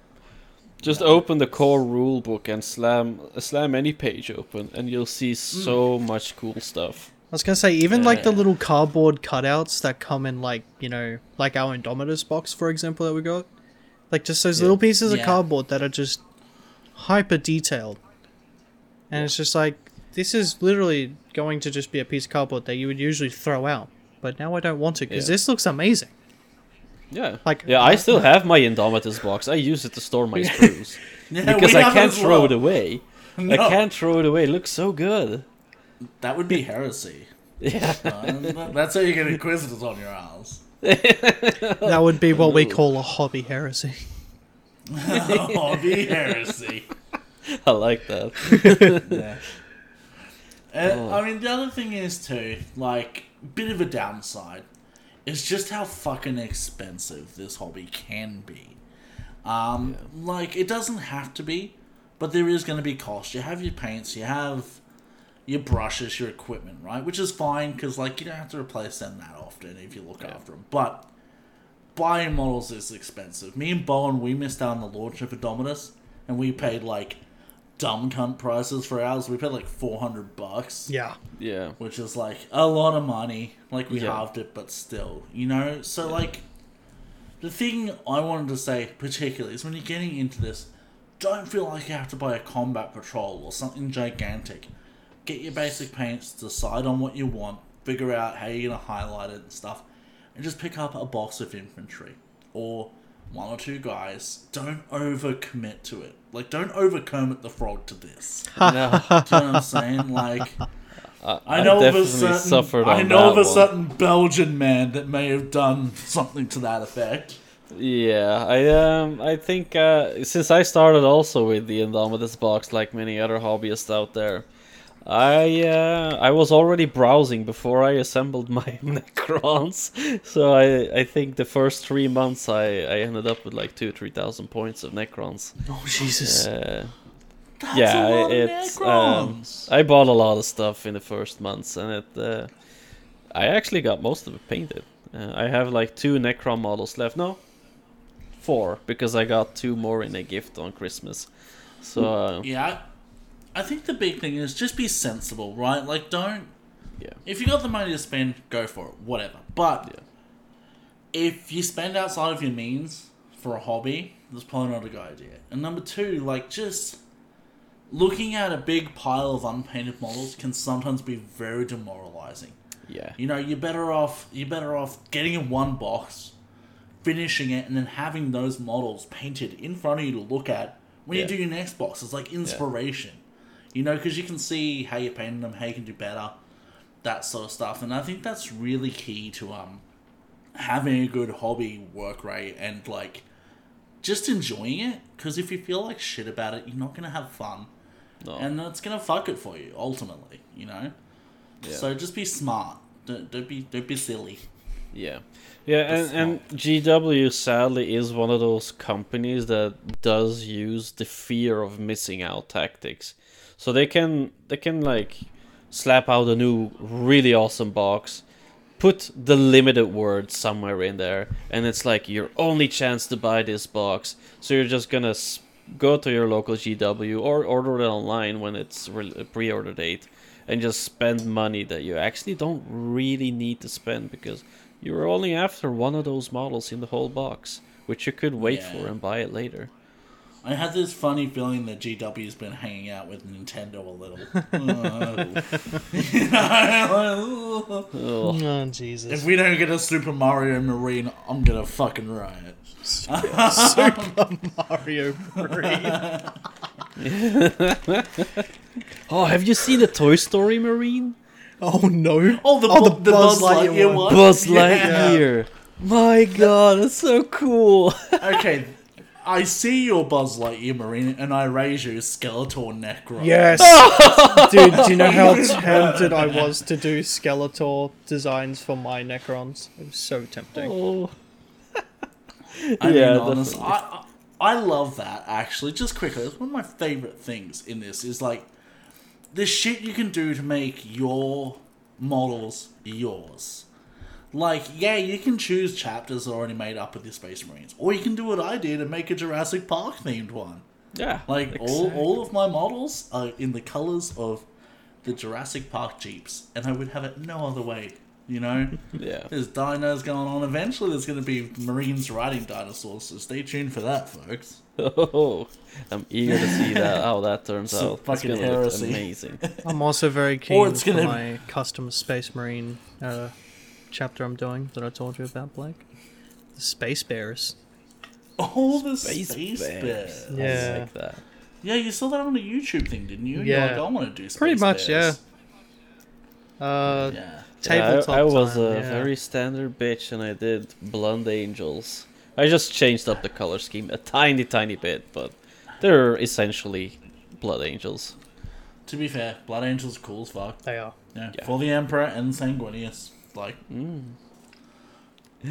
Speaker 1: Just open the core rule book and slam slam any page open, and you'll see so much cool stuff.
Speaker 4: I was gonna say even like the little cardboard cutouts that come in like you know like our Indomitus box for example that we got, like just those
Speaker 1: Yeah.
Speaker 4: little pieces of cardboard that are just hyper detailed, and it's just like this is literally going to just be a piece of cardboard that you would usually throw out, but now I don't want to because
Speaker 1: Yeah.
Speaker 4: this looks amazing.
Speaker 1: Yeah.
Speaker 4: Like-
Speaker 1: yeah, I still have my Indomitus box. I use it to store my screws
Speaker 2: Yeah,
Speaker 1: because I can't
Speaker 2: as
Speaker 1: throw
Speaker 2: well.
Speaker 1: it away. I can't throw it away. It looks so good.
Speaker 2: That would be heresy.
Speaker 1: Yeah.
Speaker 2: Uh, that's how you get inquisitors on your ass.
Speaker 4: That would be what we call a hobby heresy.
Speaker 2: Hobby heresy.
Speaker 1: I like that.
Speaker 2: Yeah. And,
Speaker 1: Oh.
Speaker 2: I mean, the other thing is too, like, bit of a downside, is just how fucking expensive this hobby can be. Um, like it doesn't have to be, but there is going to be cost. You have your paints, you have your brushes, your equipment, right? Which is fine because like you don't have to replace them that often if you look after them. But buying models is expensive. Me and Bowen, we missed out on the launch of Indomitus, and we paid like dumb cunt prices for ours. We paid like four hundred bucks
Speaker 4: Yeah.
Speaker 1: Yeah.
Speaker 2: which is like a lot of money. Like we
Speaker 1: Yeah.
Speaker 2: halved it, but still, you know. So like, the thing I wanted to say particularly is when you're getting into this, don't feel like you have to buy a combat patrol or something gigantic. Get your basic paints, decide on what you want, figure out how you're gonna highlight it and stuff, and just pick up a box of infantry or one or two guys. Don't overcommit to it. Like, don't overcommit the Frog to this.
Speaker 1: No,
Speaker 2: Do you know what I'm saying? Like.
Speaker 1: I,
Speaker 2: I know of a certain I know of
Speaker 1: that
Speaker 2: a
Speaker 1: one.
Speaker 2: certain Belgian man that may have done something to that effect.
Speaker 1: Yeah, I um, I think uh, since I started also with the Indomitus box, like many other hobbyists out there, I uh, I was already browsing before I assembled my Necrons. So I I think the first three months I I ended up with like two three thousand points of Necrons.
Speaker 4: Oh Jesus.
Speaker 1: Uh,
Speaker 2: That's
Speaker 1: yeah, it's um. I bought a lot of stuff in the first months, and it uh, I actually got most of it painted. Uh, I have like two Necron models left. No, four because I got two more in a gift on Christmas. So uh,
Speaker 2: yeah, I, think the big thing is just be sensible, right? Like, don't.
Speaker 1: yeah,
Speaker 2: If you got the money to spend, go for it, whatever. But
Speaker 1: Yeah.
Speaker 2: if you spend outside of your means for a hobby, that's probably not a good idea. And number two, like, just looking at a big pile of unpainted models can sometimes be very demoralizing.
Speaker 1: Yeah.
Speaker 2: You know, you're better off you're better off getting in one box, finishing it, and then having those models painted in front of you to look at when
Speaker 1: Yeah.
Speaker 2: you do your next box. It's like inspiration. You know, because you can see how you're painting them, how you can do better, that sort of stuff. And I think that's really key to um having a good hobby work rate and like just enjoying it. Because if you feel like shit about it, you're not gonna have fun,
Speaker 1: No.
Speaker 2: and it's gonna fuck it for you ultimately. You know.
Speaker 1: Yeah.
Speaker 2: So just be smart. Don't, don't be don't be silly.
Speaker 1: Yeah, yeah, and, and GW sadly is one of those companies that does use the fear of missing out tactics. So they can they can like slap out a new really awesome box, put the limited word somewhere in there, and it's like your only chance to buy this box. So you're just gonna go to your local GW or order it online when it's re- pre-order date, and just spend money that you actually don't really need to spend because you're only after one of those models in the whole box, which you could wait
Speaker 2: Yeah.
Speaker 1: for and buy it later.
Speaker 2: I had this funny feeling that GW's been hanging out with Nintendo a little. You know,
Speaker 1: Ugh.
Speaker 4: Oh Jesus!
Speaker 2: if we don't get a Super Mario Marine, I'm gonna fucking riot.
Speaker 4: Super Mario Marine.
Speaker 1: Oh, have you seen the Toy Story Marine?
Speaker 4: Oh no!
Speaker 2: Oh, the,
Speaker 4: Oh,
Speaker 2: bu-
Speaker 4: the
Speaker 2: the
Speaker 4: Buzz
Speaker 2: Buzz
Speaker 4: Lightyear
Speaker 2: Lightyear
Speaker 4: one.
Speaker 2: one.
Speaker 1: Buzz
Speaker 2: Yeah.
Speaker 1: Lightyear. My God, that's so cool.
Speaker 2: Okay, I see your Buzz Lightyear Marine, and I raise you Skeletor Necro.
Speaker 4: Yes, dude. Do you know how tempted I was to do Skeletor designs for my Necrons? It was so tempting.
Speaker 1: oh.
Speaker 2: I
Speaker 1: Yeah,
Speaker 2: mean, honestly,
Speaker 1: definitely.
Speaker 2: I, I I love that actually. Just quickly, it's one of my favorite things in this is like the shit you can do to make your models yours. Like, yeah, you can choose chapters that are already made up with your Space Marines, or you can do what I did and make a Jurassic Park themed one.
Speaker 1: Yeah.
Speaker 2: Like all, all of my models are in the colors of the Jurassic Park Jeeps, and I would have it no other way. You know,
Speaker 1: Yeah.
Speaker 2: there's dinos going on. Eventually, there's going to be Marines riding dinosaurs, so stay tuned for that, folks.
Speaker 1: Oh, I'm eager to see that how that turns
Speaker 2: Some
Speaker 1: out. It's
Speaker 2: fucking
Speaker 1: gonna look amazing.
Speaker 4: I'm also very
Speaker 2: Or
Speaker 4: keen
Speaker 2: it's
Speaker 4: for
Speaker 2: gonna-
Speaker 4: my custom Space Marine uh, chapter I'm doing that I told you about, Blake. The Space Bears.
Speaker 2: Oh, the
Speaker 1: Space
Speaker 2: space,
Speaker 1: Bears.
Speaker 2: bears.
Speaker 4: Yeah.
Speaker 1: like that.
Speaker 2: Yeah, you saw that on a YouTube thing, didn't you? You're
Speaker 4: Yeah.
Speaker 2: like, I want to do space
Speaker 4: Pretty much,
Speaker 2: bears.
Speaker 4: yeah. Uh,
Speaker 2: Yeah.
Speaker 1: Yeah,
Speaker 4: tabletop
Speaker 1: I, I was
Speaker 4: time,
Speaker 1: a
Speaker 4: yeah.
Speaker 1: very standard bitch and I did Blonde Angels. I just changed up the color scheme a tiny, tiny bit, but they're essentially Blood Angels.
Speaker 2: To be fair, Blood Angels are cool as fuck.
Speaker 4: They are.
Speaker 2: Yeah.
Speaker 1: Yeah.
Speaker 2: For the Emperor and Sanguinius. Like,
Speaker 1: Mm.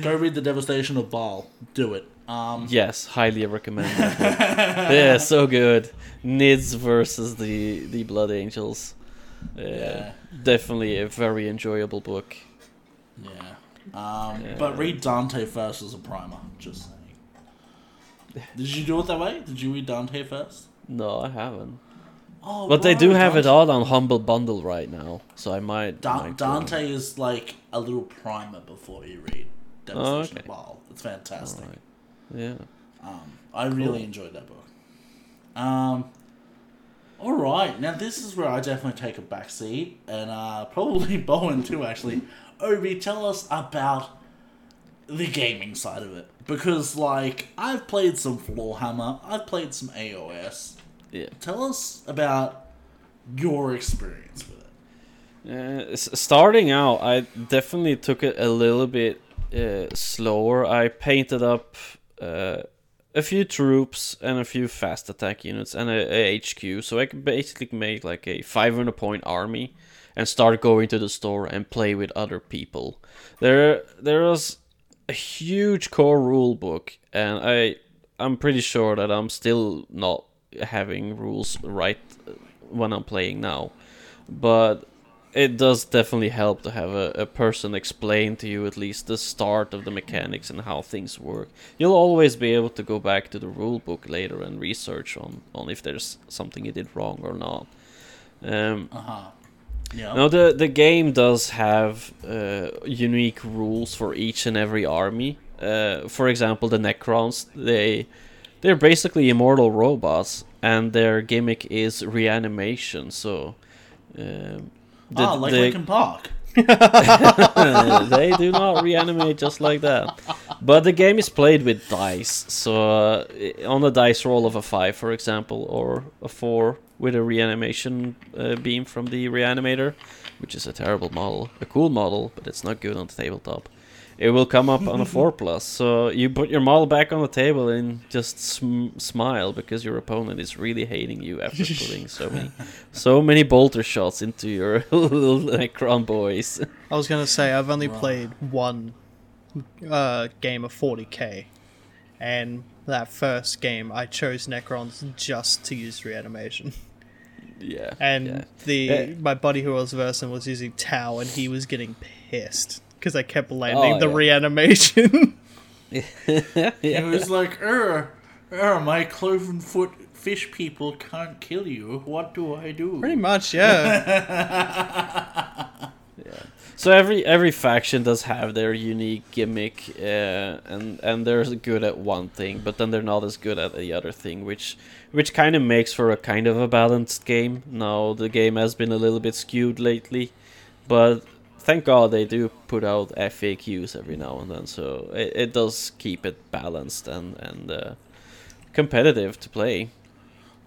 Speaker 2: go read The Devastation of Baal. Do it. Um,
Speaker 1: Yes, highly recommend that yeah, so good. Nids versus the, the Blood Angels. Uh,
Speaker 2: Yeah.
Speaker 1: Definitely a very enjoyable book.
Speaker 2: Yeah. Um,
Speaker 1: Yeah.
Speaker 2: But read Dante first as a primer. Just saying. Did you do it that way? Did you read Dante first?
Speaker 1: No, I haven't.
Speaker 2: Oh,
Speaker 1: But they do have it all on Humble Bundle right now, so I might.
Speaker 2: Da-
Speaker 1: might go.
Speaker 2: Dante is like a little primer before you read Devastation
Speaker 1: okay.
Speaker 2: of Baal. It's fantastic.
Speaker 1: Alright. Yeah.
Speaker 2: Um, I really enjoyed that book. Um, all right, now this is where I definitely take a back seat, and uh, probably Bowen too. Actually, Obi, tell us about the gaming side of it because, like, I've played some Floorhammer, I've played some AOS.
Speaker 1: Yeah.
Speaker 2: Tell us about your experience with it.
Speaker 1: Uh, starting out, I definitely took it a little bit uh, slower. I painted up uh, a few troops and a few fast attack units and a, a HQ, so I could basically make like a 500 point army and start going to the store and play with other people. There, there was a huge core rule book, and I, I'm pretty sure that I'm still not having rules right when I'm playing now, but it does definitely help to have a, a person explain to you at least the start of the mechanics and how things work. You'll always be able to go back to the rule book later and research on, on if there's something you did wrong or not. Um,
Speaker 2: Uh huh. Yeah.
Speaker 1: now the the game does have uh, unique rules for each and every army. Uh, for example, the Necrons they they're basically immortal robots, and their gimmick is reanimation. So, um, the,
Speaker 2: ah, like
Speaker 1: the-
Speaker 2: Linkin Park.
Speaker 1: they do not reanimate just like that. But the game is played with dice. So uh, on a dice roll of a five, for example, or a four with a reanimation uh, beam from the reanimator, which is a terrible model, a cool model, but it's not good on the tabletop. It will come up on a four plus. So you put your model back on the table and just sm- smile because your opponent is really hating you after putting so many, so many bolter shots into your little Necron boys.
Speaker 4: I was gonna say I've only
Speaker 2: Right.
Speaker 4: played one uh, game of 40k, and that first game I chose Necrons just to use reanimation.
Speaker 1: Yeah.
Speaker 4: And
Speaker 1: yeah.
Speaker 4: the
Speaker 1: Eh.
Speaker 4: my buddy who was versing was using Tau, and he was getting pissed because I kept landing
Speaker 1: Oh,
Speaker 4: the
Speaker 1: yeah.
Speaker 4: reanimation.
Speaker 2: It was like, er, er, my cloven foot fish people can't kill you. What do I do?
Speaker 4: Pretty much, yeah.
Speaker 1: So every every faction does have their unique gimmick, uh, and and they're good at one thing, but then they're not as good at the other thing, which which kind of makes for a kind of a balanced game. Now the game has been a little bit skewed lately, but thank God they do put out FAQs every now and then, so it, it does keep it balanced and and uh, competitive to play.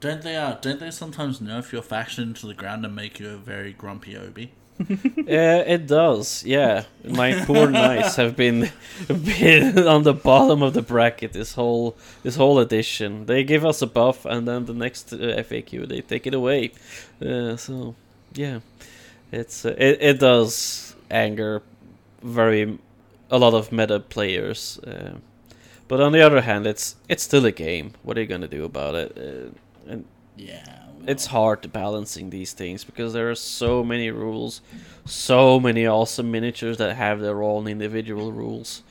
Speaker 2: Don't they? Uh, don't they sometimes nerf your faction to the ground and make you a very grumpy obi?
Speaker 1: Yeah, it does. Yeah, my poor knights have been been on the bottom of the bracket this whole this whole edition. They give us a buff, and then the next uh, FAQ they take it away. Uh, so, yeah, it's uh, it it does anger very a lot of meta players. Uh, but on the other hand, it's it's still a game. What are you gonna do about it? Uh, and
Speaker 2: Yeah.
Speaker 1: it's hard balancing these things because there are so many rules, so many awesome miniatures that have their own individual rules.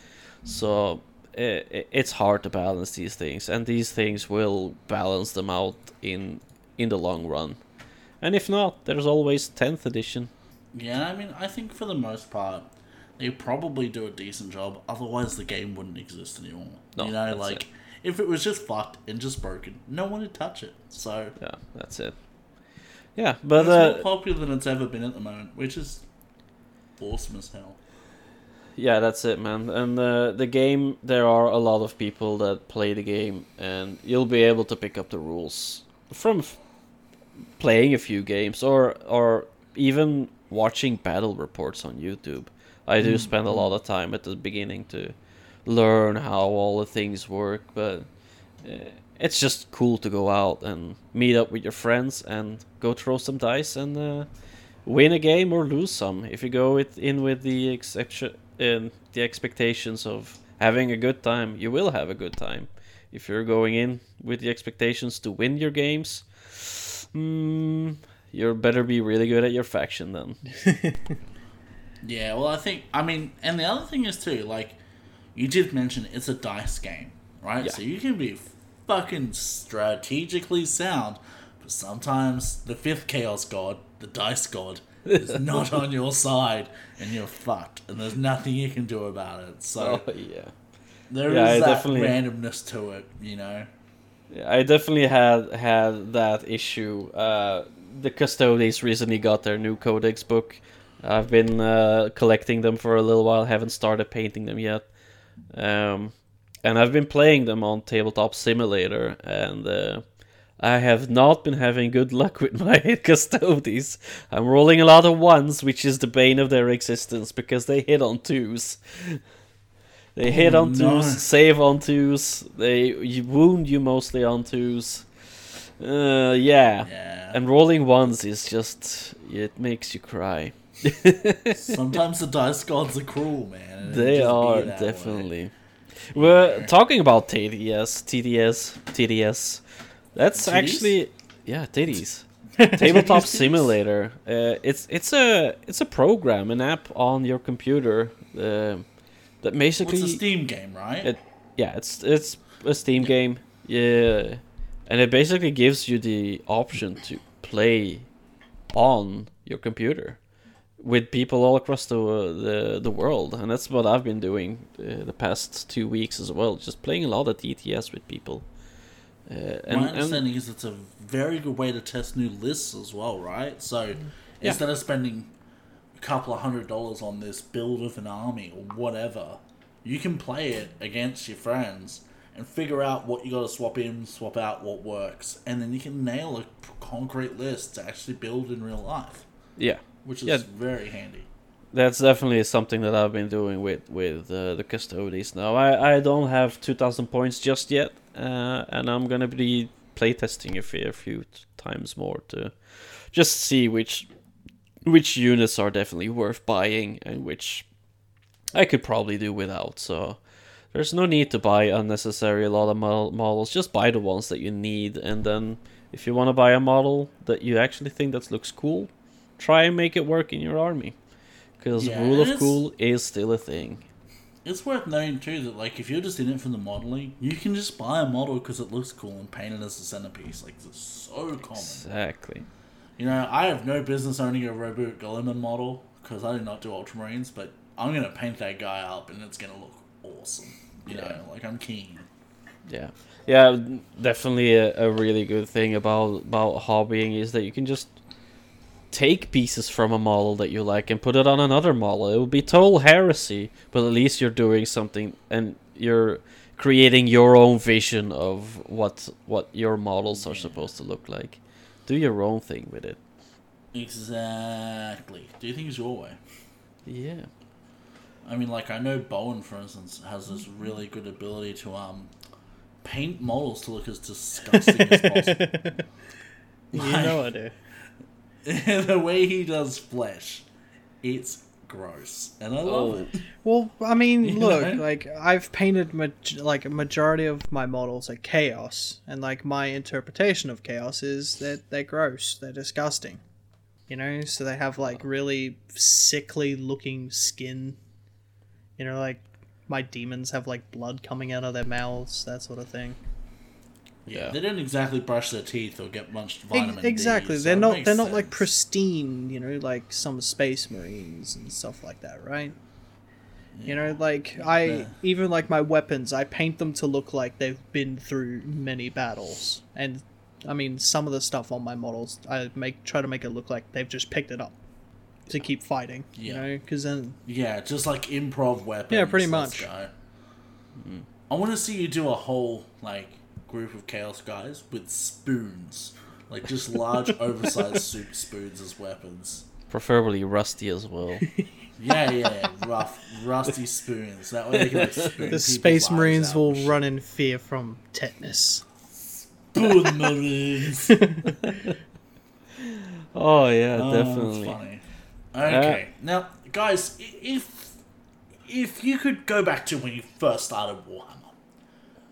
Speaker 1: So i it's hard to balance these things, and these things will balance them out in in the long run. And if not, there's always tenth edition.
Speaker 2: Yeah, I mean, I think for the most part, they probably do a decent job. Otherwise, the game wouldn't exist anymore.
Speaker 1: No,
Speaker 2: you know, like
Speaker 1: it.
Speaker 2: if it was just fucked and just broken, no one would touch it. So
Speaker 1: Yeah, that's it. Yeah, but
Speaker 2: it's
Speaker 1: uh,
Speaker 2: more popular than it's ever been at the moment, which is awesome as hell.
Speaker 1: Yeah, that's it, man. And uh, the game, there are a lot of people that play the game, and you'll be able to pick up the rules from playing a few games or or even watching battle reports on YouTube. I do spend a lot of time at the beginning to learn how all the things work, but uh, it's just cool to go out and meet up with your friends and go throw some dice and uh, win a game or lose some. If you go with, in with the exception, uh, the expectations of having a good time, you will have a good time. If you're going in with the expectations to win your games, mm, you better be really good at your faction then.
Speaker 2: Yeah, well, I think I mean, and the other thing is too, like you did mention, it's a dice game, right?
Speaker 1: Yeah.
Speaker 2: So you can be fucking strategically sound, but sometimes the fifth chaos god, the dice god, is not on your side, and you're fucked, and there's nothing you can do about it. So
Speaker 1: Oh yeah.
Speaker 2: there is
Speaker 1: Yeah, I
Speaker 2: that
Speaker 1: definitely-
Speaker 2: randomness to it, you know.
Speaker 1: I definitely had had that issue. Uh, the Custodes recently got their new Codex book. I've been uh, collecting them for a little while. Haven't started painting them yet. Um, and I've been playing them on Tabletop Simulator, and uh, I have not been having good luck with my custodies. I'm rolling a lot of ones, which is the bane of their existence because they hit on twos. They hit on
Speaker 2: no.
Speaker 1: twos, save on twos. They wound you mostly on twos. Uh, yeah.
Speaker 2: Yeah.
Speaker 1: And rolling ones is just it makes you cry.
Speaker 2: Sometimes the dice gods are cruel, man.
Speaker 1: They are
Speaker 2: way.
Speaker 1: definitely. We're talking about TTS, TTS, TTS. That's actually yeah, titties. Tabletop Simulator. Uh, it's it's a it's a program, an app on your computer uh, that
Speaker 2: Well,
Speaker 1: basically
Speaker 2: it's a Steam game, right?
Speaker 1: It, yeah, it's it's a Steam game. Yeah, and it basically gives you the option to play on your computer with people all across the the the world, and that's what I've been doing uh, the past two weeks as well. Just playing a lot of TTS with people. Uh, and,
Speaker 2: My
Speaker 1: and
Speaker 2: understanding is it's a very good way to test new lists as well, right? So
Speaker 1: Yeah.
Speaker 2: instead of spending couple of hundred dollars on this build of an army or whatever, you can play it against your friends and figure out what you got to swap in, swap out, what works, and then you can nail a concrete list to actually build in real life,
Speaker 1: Yeah,
Speaker 2: which is
Speaker 1: Yeah.
Speaker 2: very handy.
Speaker 1: that's definitely something that I've been doing with with uh, the custodies now. I I don't have two thousand points just yet, uh, and I'm gonna be playtesting a fair few times more to just see which which units are definitely worth buying and which I could probably do without. So there's no need to buy unnecessary a lot of model- models. Just buy the ones that you need, and then if you want to buy a model that you actually think that looks cool, try and make it work in your army. Because
Speaker 2: Yeah,
Speaker 1: rule of cool is still a thing.
Speaker 2: It's worth noting too that like if you're just in it for the modeling, you can just buy a model because it looks cool and paint it as a centerpiece. Like it's so common.
Speaker 1: Exactly.
Speaker 2: You know, I have no business owning a Roboute Guilliman model because I do not do Ultramarines, but I'm gonna paint that guy up and it's gonna look awesome. You know, like I'm keen.
Speaker 1: Yeah, yeah, definitely a, a really good thing about about hobbying is that you can just take pieces from a model that you like and put it on another model. It would be total heresy, but at least you're doing something and you're creating your own vision of what what your models are supposed to look like. Do your own thing with it.
Speaker 2: Exactly. Do things your way.
Speaker 1: Yeah.
Speaker 2: I mean, like I know Bowen, for instance, has this really good ability to um paint models to look as disgusting as possible.
Speaker 4: You know I do.
Speaker 2: the way he does flesh, it's gross, and I love
Speaker 1: Oh.
Speaker 2: it.
Speaker 4: Well, I mean,
Speaker 2: You
Speaker 4: look,
Speaker 2: know?
Speaker 4: like I've painted ma- like a majority of my models are chaos, and like my interpretation of chaos is that they're gross, they're disgusting. You know, so they have like uh. really sickly looking skin. You know, like my demons have like blood coming out of their mouths, that sort of thing.
Speaker 2: Yeah,
Speaker 1: Yeah.
Speaker 2: they don't exactly brush their teeth or get much
Speaker 4: Ex-
Speaker 2: vitamin D.
Speaker 4: exactly,
Speaker 2: so
Speaker 4: they're not they're not like pristine. You know, like some space marines and stuff like that, right? You know, like I
Speaker 2: Yeah.
Speaker 4: even like my weapons, I paint them to look like they've been through many battles. And I mean, some of the stuff on my models, I make try to make it look like they've just picked it up to keep fighting. You
Speaker 2: Yeah.
Speaker 4: know, because then
Speaker 2: Yeah, just like improv weapons.
Speaker 4: Yeah, pretty much.
Speaker 2: go. Hmm. I want to see you do a whole like group of chaos guys with spoons, like just large, oversized soup spoons as weapons.
Speaker 1: Preferably rusty as well.
Speaker 2: Yeah, yeah, yeah, rough, rusty spoons. That way they can like spoon
Speaker 4: the space marines will
Speaker 2: shit.
Speaker 4: run in fear from tetanus.
Speaker 2: Spoon marines.
Speaker 1: oh yeah,
Speaker 2: Oh,
Speaker 1: definitely.
Speaker 2: that's funny. Uh, okay, now guys, if if you could go back to when you first started Warhammer,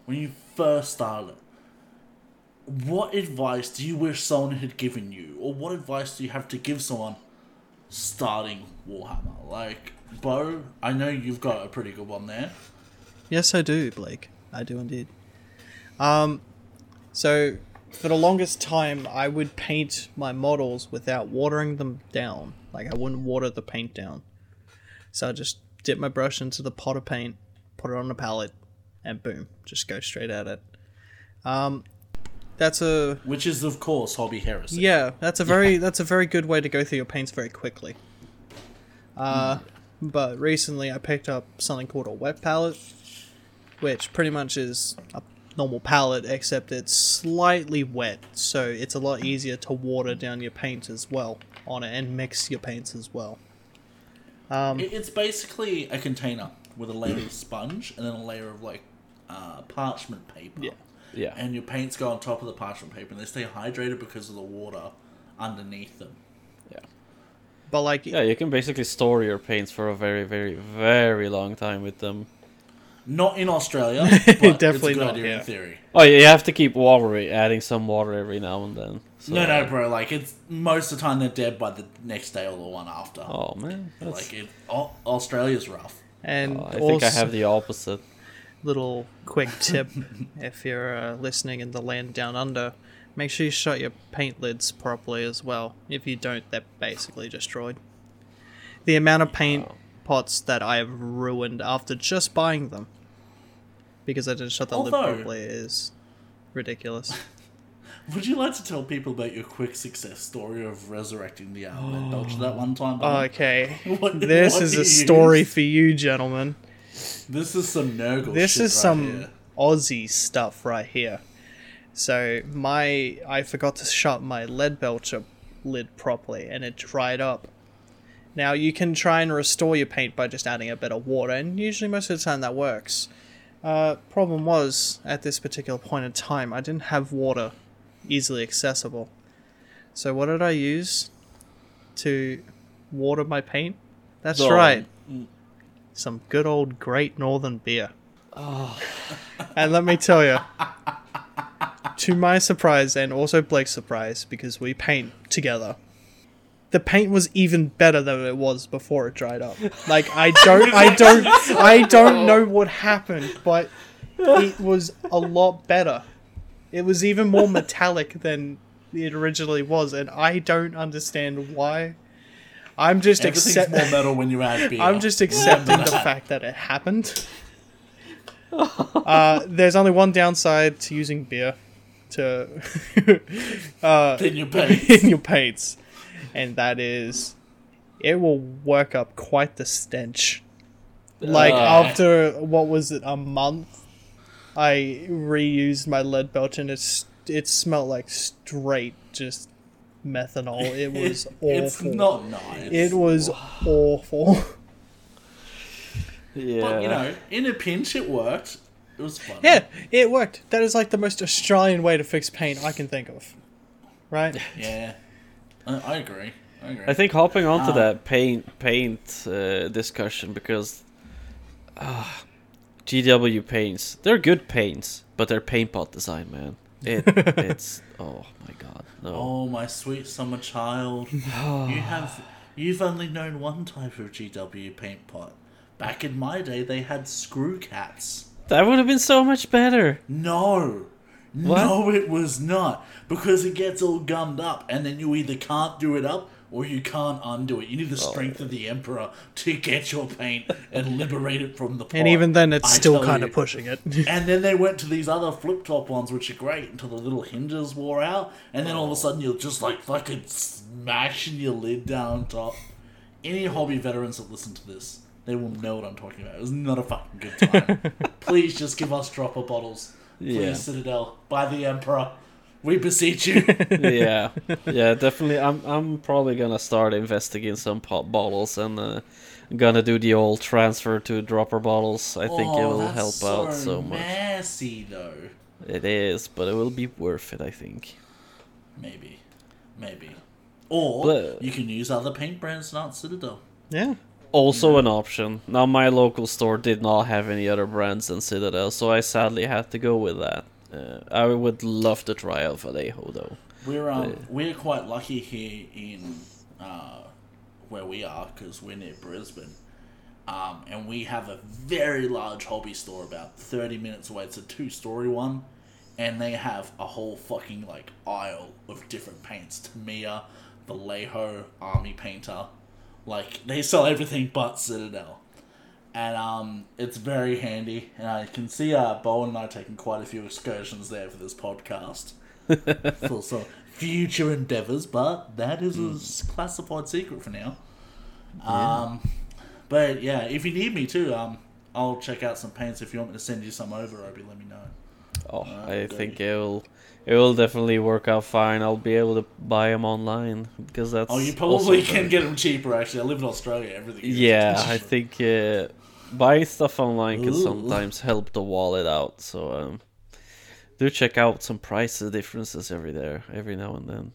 Speaker 2: when you first started, what advice do you wish someone had given you, or what advice do you have to give someone starting Warhammer? Like, Bo, I know you've got a pretty good one there.
Speaker 4: Yes, I do, Blake. I do indeed. Um, so for the longest time, I would paint my models without watering them down. Like I wouldn't water the paint down. So I just dip my brush into the pot of paint, put it on the palette, and boom, just go straight at it. Um, that's a
Speaker 2: Which is, of course, hobby heresy.
Speaker 4: yeah, that's a very that's a very good way to go through your paints very quickly. Uh, but recently I picked up something called a wet palette, which pretty much is a normal palette except it's slightly wet, so it's a lot easier to water down your paint as well on it and mix your paints as well. Um,
Speaker 2: It's basically a container with a layer of sponge and then a layer of like uh, parchment paper.
Speaker 4: Yeah.
Speaker 1: Yeah.
Speaker 2: And your paints go on top of the parchment paper and they stay hydrated because of the water underneath them.
Speaker 1: yeah.
Speaker 4: but like
Speaker 1: Yeah, you can basically store your paints for a very, very, very long time with them.
Speaker 2: Not in Australia, but
Speaker 4: Definitely
Speaker 2: it's a good
Speaker 4: not,
Speaker 2: idea
Speaker 4: yeah.
Speaker 2: in theory.
Speaker 1: Oh, yeah, you have to keep watering, adding some water every now and then. So,
Speaker 2: No, no, bro. Like it's most of the time they're dead by the next day or the one after.
Speaker 1: Oh man, that's,
Speaker 2: like it, Au- Australia's rough.
Speaker 4: and
Speaker 1: oh, I think I have the opposite.
Speaker 4: Little quick tip if you're uh, listening in the land down under make sure you shut your paint lids properly as well if you don't they're basically destroyed the amount of paint
Speaker 1: Wow.
Speaker 4: pots that i have ruined after just buying them because i didn't shut the lid properly is ridiculous
Speaker 2: Would you like to tell people about your quick success story of resurrecting the lead belcher that one time?
Speaker 4: Okay.
Speaker 2: What-
Speaker 4: This
Speaker 2: what
Speaker 4: is a story
Speaker 2: use?
Speaker 4: for you, gentlemen.
Speaker 2: This is some Nurgle
Speaker 4: This is
Speaker 2: right
Speaker 4: some
Speaker 2: here.
Speaker 4: Aussie stuff right here. So my I forgot to shut my lead belcher lid properly and it dried up. Now you can try and restore your paint by just adding a bit of water, and usually most of the time that works. Uh, problem was at this particular point in time, I didn't have water easily accessible. So what did I use to water my paint? That's
Speaker 1: Oh.
Speaker 4: right, some good old Great Northern beer. Oh. And let me tell you, to my surprise and also Blake's surprise, because we paint together, the paint was even better than it was before it dried up. Like I don't, I don't, I don't oh. know what happened, but it was a lot better. It was even more metallic than it originally was, and I don't understand why. I'm just
Speaker 2: Everything's
Speaker 4: accept-
Speaker 2: more metal when you add beer.
Speaker 4: I'm just accepting the fact that it happened. Uh, there's only one downside to using beer to uh,
Speaker 2: Then you pay.
Speaker 4: in your paints, and that is it will work up quite the stench. Like
Speaker 1: Ah.
Speaker 4: after what was it a month, I reused my lead belt and it's it smelled like straight just methanol. It was awful.
Speaker 2: It's not nice.
Speaker 4: It was awful.
Speaker 1: Yeah.
Speaker 2: But you know, in a pinch, it worked. It was fun.
Speaker 4: Yeah, it worked. That is like the most Australian way to fix paint I can think of. Right?
Speaker 2: Yeah. I, I agree. I agree.
Speaker 1: I think hopping onto
Speaker 2: Ah.
Speaker 1: that paint paint uh, discussion because uh, GW paints they're good paints, but they're paint pot design, man. It it's oh my god no.
Speaker 2: Oh, my sweet summer child. you have. You've only known one type of GW paint pot. Back in my day, they had screw cats.
Speaker 1: That would have been so much better.
Speaker 2: No.
Speaker 1: What?
Speaker 2: No, it was not. Because it gets all gummed up, and then you either can't do it up or you can't undo it. You need the
Speaker 1: Oh.
Speaker 2: strength of the Emperor to get your paint and liberate it from the pot.
Speaker 4: And even then, it's
Speaker 2: I
Speaker 4: still kind
Speaker 2: you.
Speaker 4: of pushing it.
Speaker 2: And then they went to these other flip top ones, which are great, until the little hinges wore out. And then all of a oh. sudden, you're just like fucking smashing your lid down on top. Any hobby veterans that listen to this, they will know what I'm talking about. It was not a fucking good time. Please just give us dropper bottles. Please,
Speaker 1: Yeah.
Speaker 2: Citadel, by the Emperor. We beseech you.
Speaker 1: yeah, yeah, definitely. I'm I'm probably gonna start investigating some pop bottles and uh, gonna do the old transfer to dropper bottles. I think it
Speaker 2: Oh,
Speaker 1: will
Speaker 2: that's
Speaker 1: help out so much.
Speaker 2: Messy though.
Speaker 1: It is, but it will be worth it. I think.
Speaker 2: Maybe, maybe. Or
Speaker 1: But-
Speaker 2: you can use other paint brands, not Citadel.
Speaker 4: yeah.
Speaker 1: Also an option. Now my local store did not have any other brands than Citadel, so I sadly had to go with that. Uh, I would love to try out Vallejo though.
Speaker 2: We're um we're quite lucky here in uh, where we are because we're near Brisbane, um, and we have a very large hobby store about thirty minutes away. It's a two story one, and they have a whole fucking like aisle of different paints. Tamiya, Vallejo, Army Painter, like they sell everything but Citadel. And um, it's very handy, and I can see uh, Bowen and I taking quite a few excursions there for this podcast for some future endeavors, but that is a classified secret for now. Um, but yeah, if you need me to, um, I'll check out some paints. If you want me to send you some over, Obi, let me know.
Speaker 1: Oh, I
Speaker 2: okay.
Speaker 1: think it will. It will definitely work out fine. I'll be able to buy them online because that's.
Speaker 2: Oh, you probably can get them cheaper. Actually, I live in Australia. Everything.
Speaker 1: Yeah. I think uh, buying stuff online can
Speaker 2: Ooh.
Speaker 1: sometimes help the wallet out. So um, do check out some price differences every there every now and then.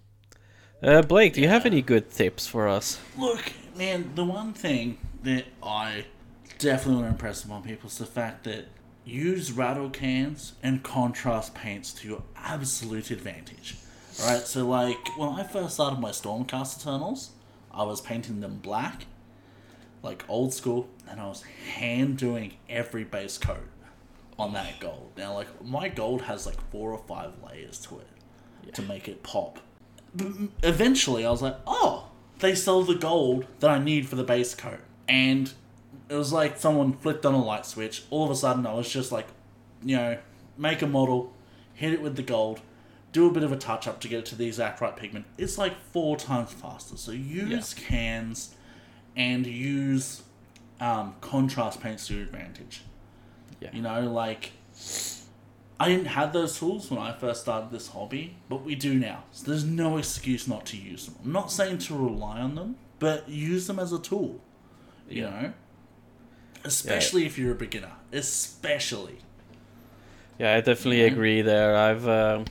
Speaker 1: Uh, Blake, do you have any good tips for us?
Speaker 2: Look, man, the one thing that I definitely want to impress upon people is the fact that use rattle cans and contrast paints to your absolute advantage. Right? So, like, when I first started my Stormcast Eternals, I was painting them black, like old school, and I was hand doing every base coat on that gold. Now, like, my gold has like four or five layers to it to make it pop eventually I was like, oh, they sell the gold that I need for the base coat. And it was like someone flipped on a light switch. All of a sudden, I was just like, you know, make a model, hit it with the gold, do a bit of a touch up to get it to the exact right pigment, it's like four times faster. So use cans and use um, contrast paints to your advantage.
Speaker 1: Yeah.
Speaker 2: You know, like I didn't have those tools when I first started this hobby, but we do now. So there's no excuse not to use them. I'm not saying to rely on them, but use them as a tool. You
Speaker 1: Yeah.
Speaker 2: know? Especially if you're a beginner. Especially.
Speaker 1: Yeah, I definitely
Speaker 2: Yeah.
Speaker 1: agree there. I've um,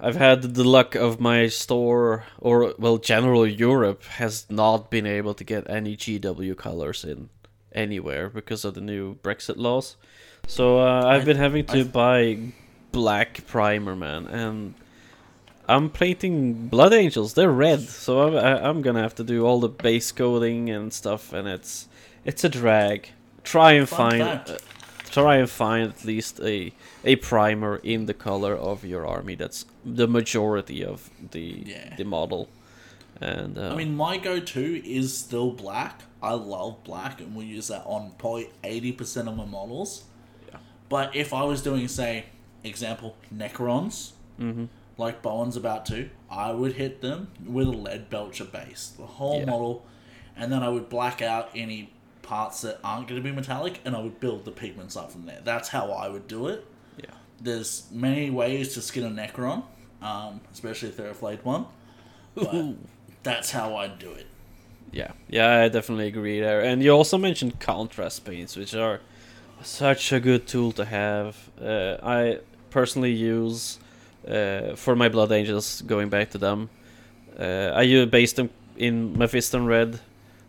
Speaker 1: I've had the luck of my store, or well, general Europe has not been able to get any GW colors in anywhere because of the new Brexit laws. So uh, I've been having to buy black primer, man, and I'm painting Blood Angels. They're red, so I'm I- I'm gonna have to do all the base coating and stuff, and it's it's a drag. Try and
Speaker 2: Fun
Speaker 1: find uh, try and find at least a a primer in the color of your army. That's the majority of the
Speaker 2: Yeah.
Speaker 1: the model. And uh,
Speaker 2: I mean, my go to is still black. I love black, and we use that on probably 80% of my models.
Speaker 1: Yeah.
Speaker 2: But if I was doing, say, example, Necrons,
Speaker 1: Mhm.
Speaker 2: like Bowen's about to, I would hit them with a lead belcher base, the whole
Speaker 1: Yeah.
Speaker 2: model, and then I would black out any parts that aren't going to be metallic, and I would build the pigments up from there. That's how I would do it.
Speaker 1: yeah,
Speaker 2: There's many ways to skin a Necron, um, especially if they're a flayed one. But that's how I'd do it.
Speaker 1: yeah, yeah, I definitely agree there. And you also mentioned contrast paints, which are such a good tool to have. Uh, I personally use uh, for my Blood Angels, going back to them. Uh, I use base them in Mephiston red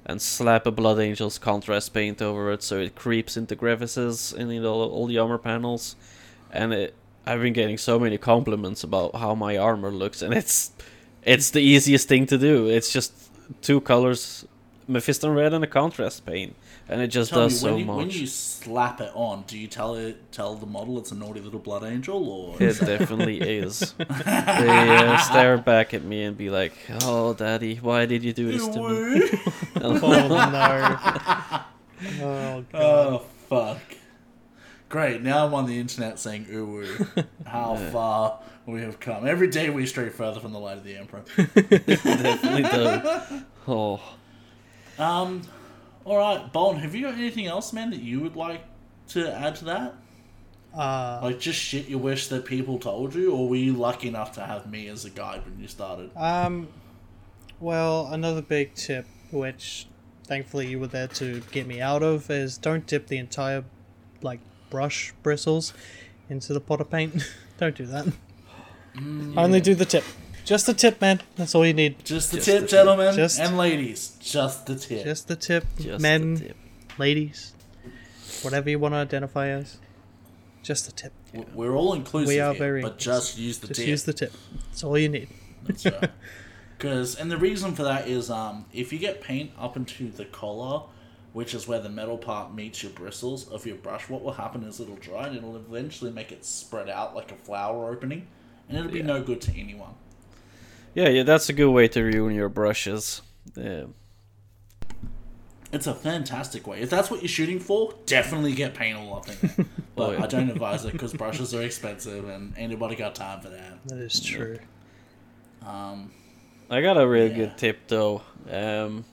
Speaker 1: and slap a Blood Angels contrast paint over it so it creeps into crevices in the, all the armor panels. And it, I've been getting so many compliments about how my armor looks, and it's it's the easiest thing to do. It's just two colors, Mephiston red and a contrast paint, and it just
Speaker 2: Tell
Speaker 1: does
Speaker 2: me,
Speaker 1: so
Speaker 2: you,
Speaker 1: much.
Speaker 2: when you slap it on, do you tell it tell the model it's a naughty little blood angel, or
Speaker 1: It definitely is. They uh, stare back at me and be like, "Oh, daddy, why did you do this to me?"
Speaker 4: Oh no. Oh god.
Speaker 2: oh fuck! Great, now I'm on the internet saying ooh woo. How far we have come. Every day we stray further from the light of the emperor.
Speaker 1: definitely do. Oh,
Speaker 2: Um, all right, Bowen, have you got anything else, man, that you would like to add to that?
Speaker 4: Uh,
Speaker 2: Like just shit you wish that people told you, or were you lucky enough to have me as a guide when you started?
Speaker 4: um, well, another big tip, which thankfully you were there to get me out of, is don't dip the entire like brush bristles into the pot of paint. don't do that. Only do the tip. Just the tip, man. That's all you need.
Speaker 2: Just the
Speaker 1: Just
Speaker 2: tip,
Speaker 1: the tip.
Speaker 2: gentlemen
Speaker 4: Just-
Speaker 2: and ladies. Just the tip.
Speaker 4: Just the tip,
Speaker 1: just
Speaker 4: men,
Speaker 1: the tip.
Speaker 4: ladies, whatever you want to identify as. Just the tip.
Speaker 2: W- We're all inclusive
Speaker 4: We are
Speaker 2: here,
Speaker 4: very
Speaker 2: but just use the
Speaker 4: Just
Speaker 2: tip.
Speaker 4: Just use the tip. That's all you need.
Speaker 2: Because and the reason for that is um, if you get paint up into the collar, which is where the metal part meets your bristles of your brush, what will happen is it'll dry and it'll eventually make it spread out like a flower opening, and it'll be
Speaker 1: Yeah.
Speaker 2: no good to anyone.
Speaker 1: Yeah, yeah, that's a good way to ruin your brushes. Yeah.
Speaker 2: It's a fantastic way. If that's what you're shooting for, definitely get paint all up in there. But
Speaker 1: Oh, yeah.
Speaker 2: I don't advise it because brushes are expensive and anybody got time for that.
Speaker 4: That is true.
Speaker 2: Um,
Speaker 1: I got a really
Speaker 2: Yeah.
Speaker 1: good tip though, um,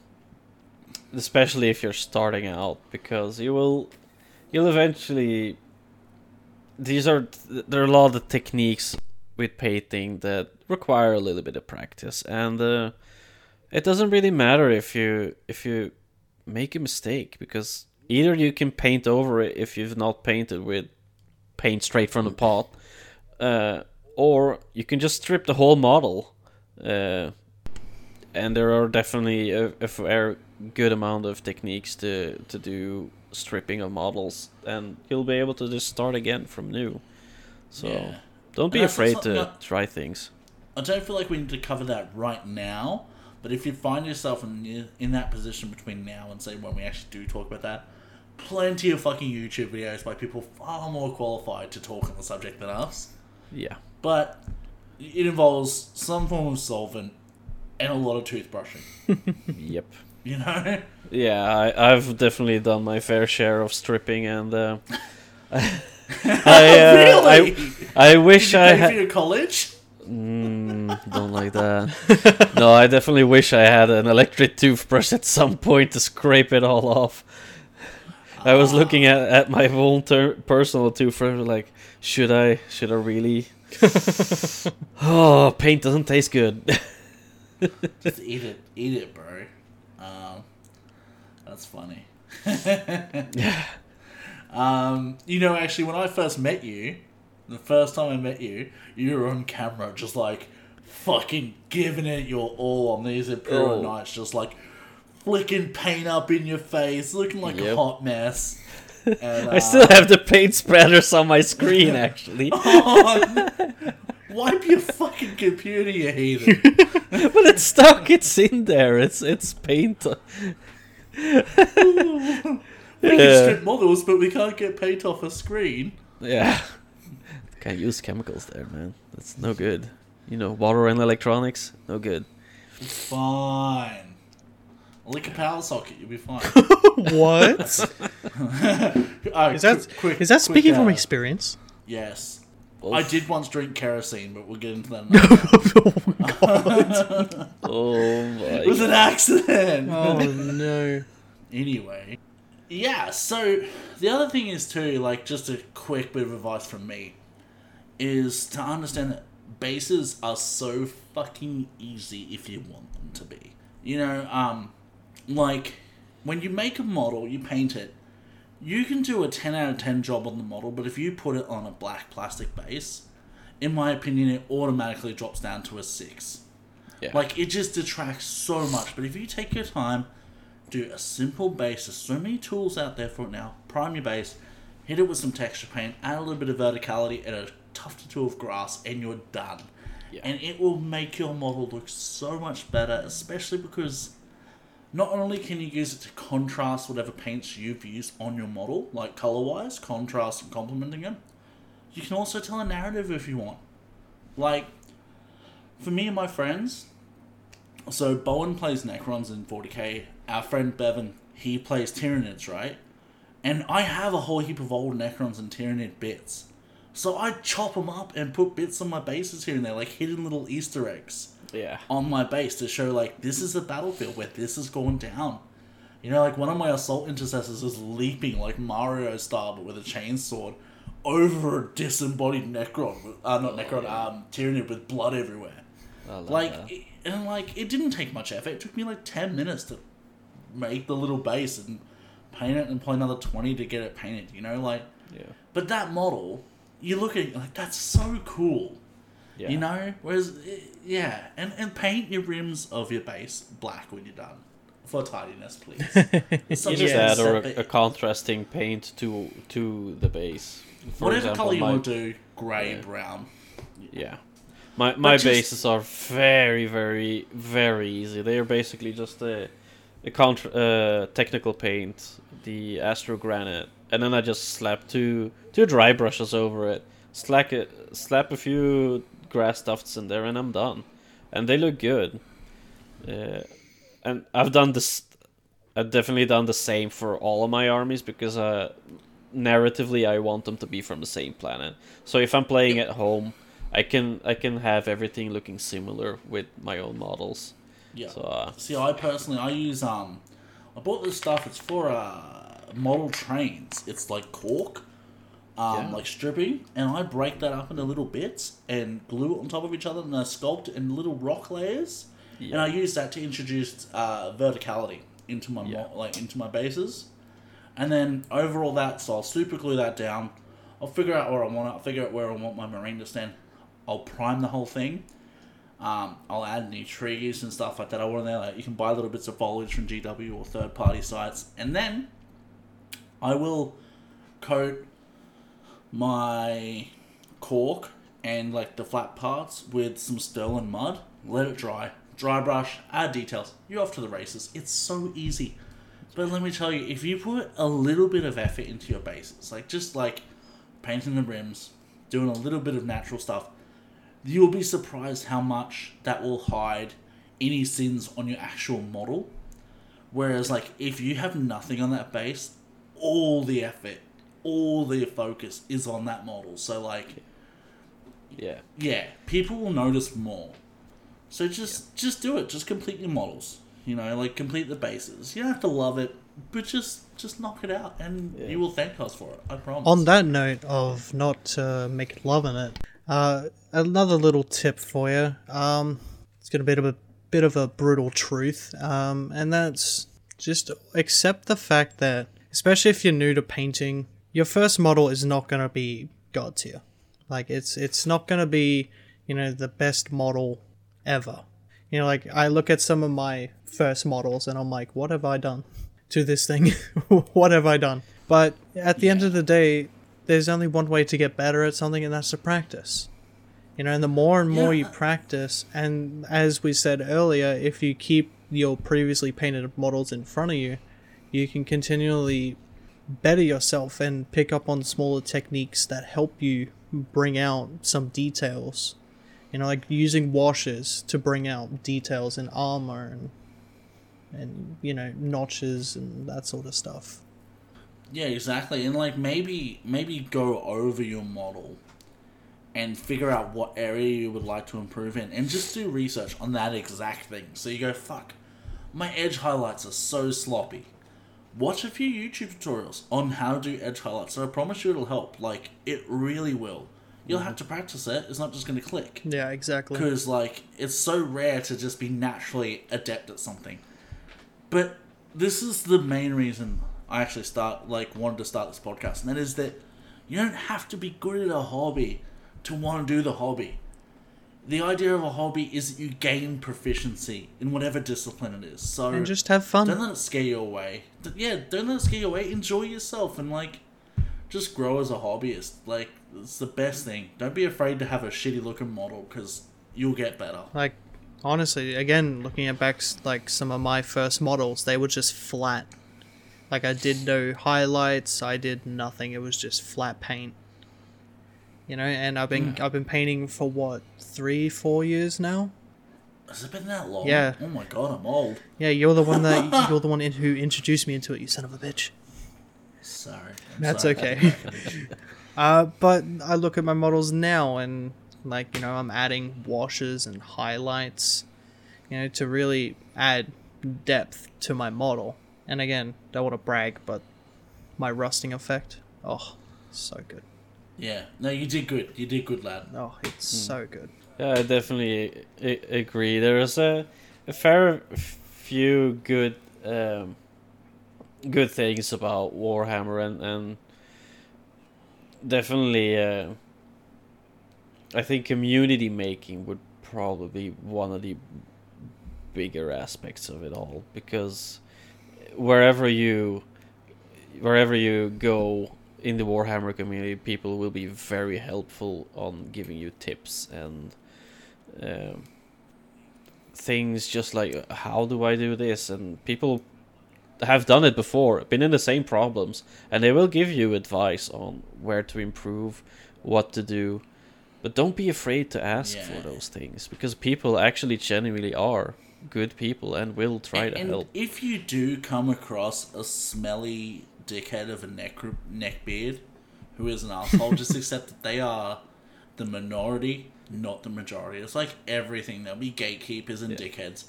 Speaker 1: especially if you're starting out, because you will, you'll eventually. These are there are a lot of techniques with painting that require a little bit of practice, and uh, it doesn't really matter if you if you make a mistake because either you can paint over it if you've not painted with paint straight from the pot, uh, or you can just strip the whole model. Uh, and there are definitely a, a fair good amount of techniques to to do stripping of models, and you'll be able to just start again from new. So
Speaker 2: Yeah.
Speaker 1: don't be
Speaker 2: And
Speaker 1: afraid to try things.
Speaker 2: I don't feel like we need to cover that right now, but if you find yourself in in that position between now and say when we actually do talk about that, plenty of fucking YouTube videos by people far more qualified to talk on the subject than us.
Speaker 1: Yeah,
Speaker 2: But it involves some form of solvent and a lot of toothbrushing.
Speaker 1: yep.
Speaker 2: You know,
Speaker 1: Yeah, I, I've definitely done my fair share of stripping, and uh, I, uh,
Speaker 2: really?
Speaker 1: I, I wish I had.
Speaker 2: your college?
Speaker 1: Mm, don't like that. no, I definitely wish I had an electric toothbrush at some point to scrape it all off. I was looking at, at my own ter- personal toothbrush, like, should I? Should I really? oh, paint doesn't taste good.
Speaker 2: Just eat it, eat it, bro. Um, that's funny.
Speaker 1: yeah.
Speaker 2: Um, you know, actually, when I first met you, the first time I met you, you were on camera, just like fucking giving it your all on these Imperial
Speaker 1: Oh.
Speaker 2: Knights, just like flicking paint up in your face, looking like a hot mess. And,
Speaker 1: I still
Speaker 2: uh,
Speaker 1: have the paint splatters on my screen, actually.
Speaker 2: Wipe your fucking computer, you heathen.
Speaker 1: but it's stuck. It's in there. It's it's paint.
Speaker 2: We can strip models, but we can't get paint off a screen.
Speaker 1: Yeah. Can't use chemicals there, man. That's no good. You know, water and electronics, no good.
Speaker 2: It's fine. Lick a power socket, you'll be fine.
Speaker 4: what?
Speaker 2: Oh,
Speaker 4: Is that
Speaker 2: quick- quick-
Speaker 4: is that
Speaker 2: quick,
Speaker 4: speaking from
Speaker 2: uh,
Speaker 4: experience?
Speaker 2: Yes.
Speaker 1: Oh,
Speaker 2: I did once drink kerosene, but we'll get into that. Another time.
Speaker 1: Oh my!
Speaker 2: it was an accident.
Speaker 4: Oh no.
Speaker 2: Anyway, yeah. So the other thing is too, like, just a quick bit of advice from me, is to understand that bases are so fucking easy if you want them to be. You know, um, like when you make a model, you paint it. You can do a ten out of ten job on the model, but if you put it on a black plastic base, in my opinion, it automatically drops down to a six.
Speaker 1: Yeah.
Speaker 2: Like it just detracts so much. But if you take your time, do a simple base. There's so many tools out there for it now. Prime your base, hit it with some texture paint, add a little bit of verticality and a tuft or two of grass, and you're done.
Speaker 1: Yeah.
Speaker 2: And it will make your model look so much better, especially because not only can you use it to contrast whatever paints you've used on your model, like color wise, contrast and complementing them, you can also tell a narrative if you want. Like, for me and my friends, so Bowen plays Necrons in 40k. Our friend Bevan, he plays Tyranids, right? And I have a whole heap of old Necrons and Tyranid bits. So I chop them up and put bits on my bases here and there, like hidden little Easter eggs
Speaker 1: Yeah.
Speaker 2: on my base to show like this is a battlefield where this is going down. You know, like one of my assault intercessors is leaping like Mario style, but with a chainsword over a disembodied Necron, uh, not Necron, um, Tyranid with blood everywhere. Like, it, and like it didn't take much effort. It took me like ten minutes to make the little base and paint it, and probably another twenty to get it painted. You know, like,
Speaker 1: yeah.
Speaker 2: but that model, you look at it, like that's so cool.
Speaker 1: Yeah.
Speaker 2: You know, whereas eh, yeah, and and paint your rims of your base black when you're done for tidiness, please.
Speaker 1: You
Speaker 2: such
Speaker 1: just
Speaker 2: a
Speaker 1: add a, contrasting paint to to the base. For
Speaker 2: whatever
Speaker 1: example,
Speaker 2: color you
Speaker 1: my-
Speaker 2: want to do, grey,
Speaker 1: Yeah.
Speaker 2: brown.
Speaker 1: Yeah. My my
Speaker 2: just-
Speaker 1: bases are very very very easy. They are basically just a a contra- uh, technical paint, the Astro Granite, and then I just slap two two dry brushes over it. Slack it, slap a few grass tufts in there, and I'm done. And they look good. Uh, and I've done this. I've definitely done the same for all of my armies because uh, narratively I want them to be from the same planet. So if I'm playing at home, I can I can have everything looking similar with my own models.
Speaker 2: Yeah.
Speaker 1: So uh,
Speaker 2: See, I personally I use um, I bought this stuff. It's for uh model trains. It's like cork, um,
Speaker 1: Yeah.
Speaker 2: like stripping, and I break that up into little bits and glue it on top of each other, and I sculpt in little rock layers. And I use that to introduce uh, verticality into my
Speaker 1: Yeah.
Speaker 2: mo- like into my bases, and then over all that, so I'll super glue that down. I'll figure out where I want it. I'll figure out where I want my marine to stand. I'll prime the whole thing. Um, I'll add any trees and stuff like that. I want there. Like, you can buy little bits of foliage from GW or third party sites, and then I will coat my cork and like the flat parts with some Stirland Mud. Let it dry. Dry brush. Add details. You're off to the races. It's so easy. But let me tell you, if you put a little bit of effort into your bases, like just like painting the rims, doing a little bit of natural stuff, you'll be surprised how much that will hide any sins on your actual model. Whereas, like, if you have nothing on that base, all the effort, all their focus is on that model. So, like,
Speaker 1: Yeah.
Speaker 2: yeah, people will notice more. So just just do it. Just complete your models. You know, like complete the bases. You don't have to love it, but just just knock it out, and
Speaker 1: Yeah.
Speaker 2: you will thank us for it. I promise.
Speaker 4: On that note of not uh, make loving it, uh, another little tip for you. Um, it's got a bit of a bit of a brutal truth, um, and that's just accept the fact that, especially if you're new to painting, your first model is not gonna be god tier. Like it's it's not gonna be you know the best model ever. You know, like I look at some of my first models and I'm like, what have I done to this thing? what have I done? But at the end of the day, there's only one way to get better at something, and that's to practice. You know, and the more and more you practice, and as we said earlier, if you keep your previously painted models in front of you, you can continually better yourself and pick up on smaller techniques that help you bring out some details. You know, like using washes to bring out details in armor and and you know notches and that sort of stuff.
Speaker 2: Yeah, exactly. And like maybe maybe go over your model and figure out what area you would like to improve in and just do research on that exact thing. So you go, fuck, my edge highlights are so sloppy. Watch a few YouTube tutorials on how to do edge highlights. So I promise you it'll help. Like it really will. You'll have to practice it. It's not just going to click.
Speaker 4: Yeah, exactly.
Speaker 2: Because like it's so rare to just be naturally adept at something. But this is the main reason I actually start like wanted to start this podcast, and that is that you don't have to be good at a hobby to want to do the hobby. The idea of a hobby is that you gain proficiency in whatever discipline it is. So
Speaker 4: And just have fun.
Speaker 2: don't let it scare you away. Yeah, don't let it get away. Enjoy yourself and like just grow as a hobbyist. Like it's the best thing. Don't be afraid to have a shitty looking model because you'll get better.
Speaker 4: Like, honestly, again, looking at back like some of my first models, they were just flat. Like I did no highlights. I did nothing. It was just flat paint. You know, and I've been mm. I've been painting for what three, four years now.
Speaker 2: Has it been that long?
Speaker 4: Yeah.
Speaker 2: Oh my god, I'm old.
Speaker 4: Yeah, you're the one that you're the one in, who introduced me into it. You son of a bitch.
Speaker 2: Sorry. I'm
Speaker 4: That's
Speaker 2: sorry.
Speaker 4: okay. uh, but I look at my models now and like you know I'm adding washes and highlights, you know, to really add depth to my model. And again, don't want to brag, but my rusting effect, oh, so good.
Speaker 2: Yeah. No, you did good. You did good, lad.
Speaker 4: Oh, it's so good.
Speaker 1: Yeah, I definitely agree. There's a, a fair few good um, good things about Warhammer and, and definitely uh, I think community making would probably be one of the bigger aspects of it all because wherever you wherever you go in the Warhammer community, people will be very helpful on giving you tips and um, things just like how do I do this and people have done it before, been in the same problems, and they will give you advice on where to improve, what to do. But don't be afraid to ask
Speaker 2: Yeah.
Speaker 1: for those things because people actually genuinely are good people and will try
Speaker 2: and,
Speaker 1: to
Speaker 2: and
Speaker 1: help.
Speaker 2: if you do come across a smelly dickhead of a neck neckbeard who is an asshole, just accept that they are the minority, not the majority. It's like everything. There'll be gatekeepers and dickheads.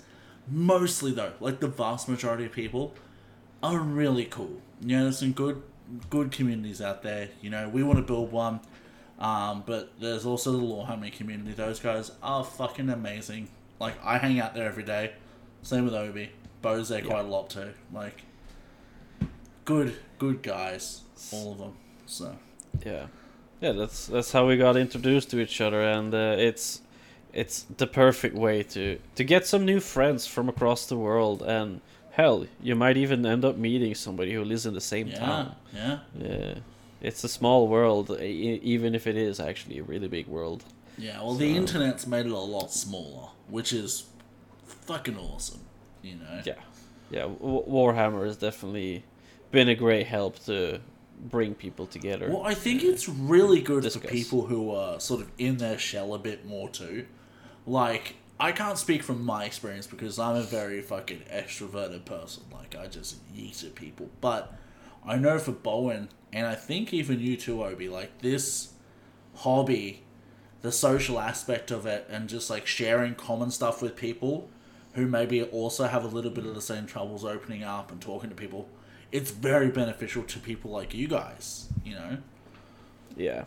Speaker 2: Mostly though, like the vast majority of people are really cool. You know, there's some good good communities out there. You know, we want to build one. Um, but there's also the Lawhammer community. Those guys are fucking amazing. Like I hang out there every day. Same with Obi. Bo's there quite a lot too. Like good, good guys, all of them. So
Speaker 1: yeah yeah that's that's how we got introduced to each other and uh, it's it's the perfect way to to get some new friends from across the world and hell you might even end up meeting somebody who lives in the same
Speaker 2: yeah,
Speaker 1: town
Speaker 2: yeah,
Speaker 1: yeah it's a small world even if it is actually a really big world
Speaker 2: yeah. Well, the internet's made it a lot smaller, which is fucking awesome. You know.
Speaker 1: yeah yeah w- warhammer has definitely been a great help to bring people together
Speaker 2: Well, I think it's really good for people who are sort of in their shell a bit more too. Like, I can't speak from my experience because I'm a very fucking extroverted person. Like, I just yeet at people. But I know for Bowen, and I think even you too, Obi, like, this hobby the social aspect of it and just like sharing common stuff with people who maybe also have a little bit of the same troubles opening up and talking to people. It's very beneficial to people like you guys, you know?
Speaker 1: Yeah.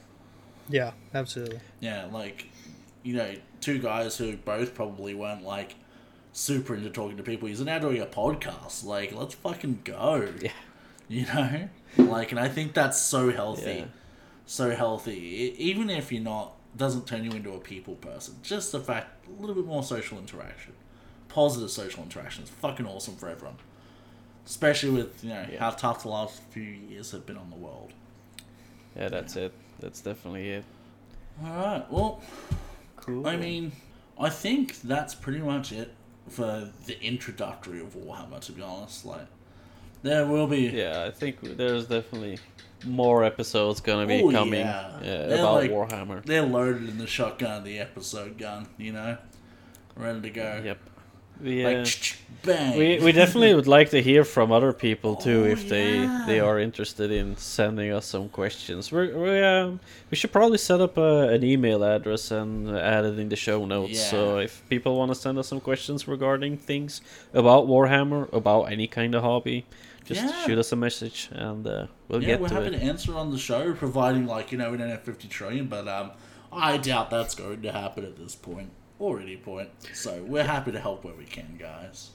Speaker 4: Yeah, absolutely.
Speaker 2: Yeah, like, you know, two guys who both probably weren't like super into talking to people. He's now doing a podcast. Like, let's fucking go.
Speaker 1: Yeah.
Speaker 2: You know? Like, and I think that's so healthy.
Speaker 1: Yeah.
Speaker 2: So healthy. Even if you're not, doesn't turn you into a people person. Just the fact, a little bit more social interaction. Positive social interaction is fucking awesome for everyone. Especially with, you know,
Speaker 1: Yeah.
Speaker 2: how tough the last few years have been on the world.
Speaker 1: Yeah, that's it. That's definitely it.
Speaker 2: Alright, well,
Speaker 1: Cool.
Speaker 2: I mean, I think that's pretty much it for the introductory of Warhammer. To be honest, like there will be
Speaker 1: yeah, I think there's definitely more episodes gonna be
Speaker 2: Oh,
Speaker 1: coming
Speaker 2: yeah. They're
Speaker 1: about
Speaker 2: like-
Speaker 1: Warhammer.
Speaker 2: they're loaded in the shotgun, the episode gun, you know, ready to go.
Speaker 1: Yep. We, uh,
Speaker 2: Like bang.
Speaker 1: we we definitely would like to hear from other people too
Speaker 2: Oh,
Speaker 1: if they they are interested in sending us some questions. We're, we um we should probably set up a, an email address and add it in the show notes. So if people want to send us some questions regarding things about Warhammer, about any kind of hobby, just
Speaker 2: Yeah.
Speaker 1: shoot us a message and uh, we'll
Speaker 2: yeah,
Speaker 1: get
Speaker 2: we're
Speaker 1: to
Speaker 2: happy
Speaker 1: it.
Speaker 2: to answer on the show, providing like you know we don't have fifty trillion, but um, I doubt that's going to happen at this point or any point. So we're happy to help where we can, guys.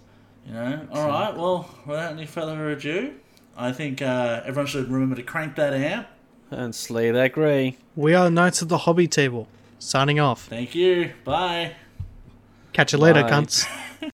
Speaker 2: You know. All right. Well, without any further ado, I think uh, everyone should remember to crank that amp.
Speaker 1: And slay that gray.
Speaker 4: We are Knights of the Hobby Table. Signing off.
Speaker 2: Thank you. Bye.
Speaker 4: Catch you later,
Speaker 1: Bye.
Speaker 4: cunts.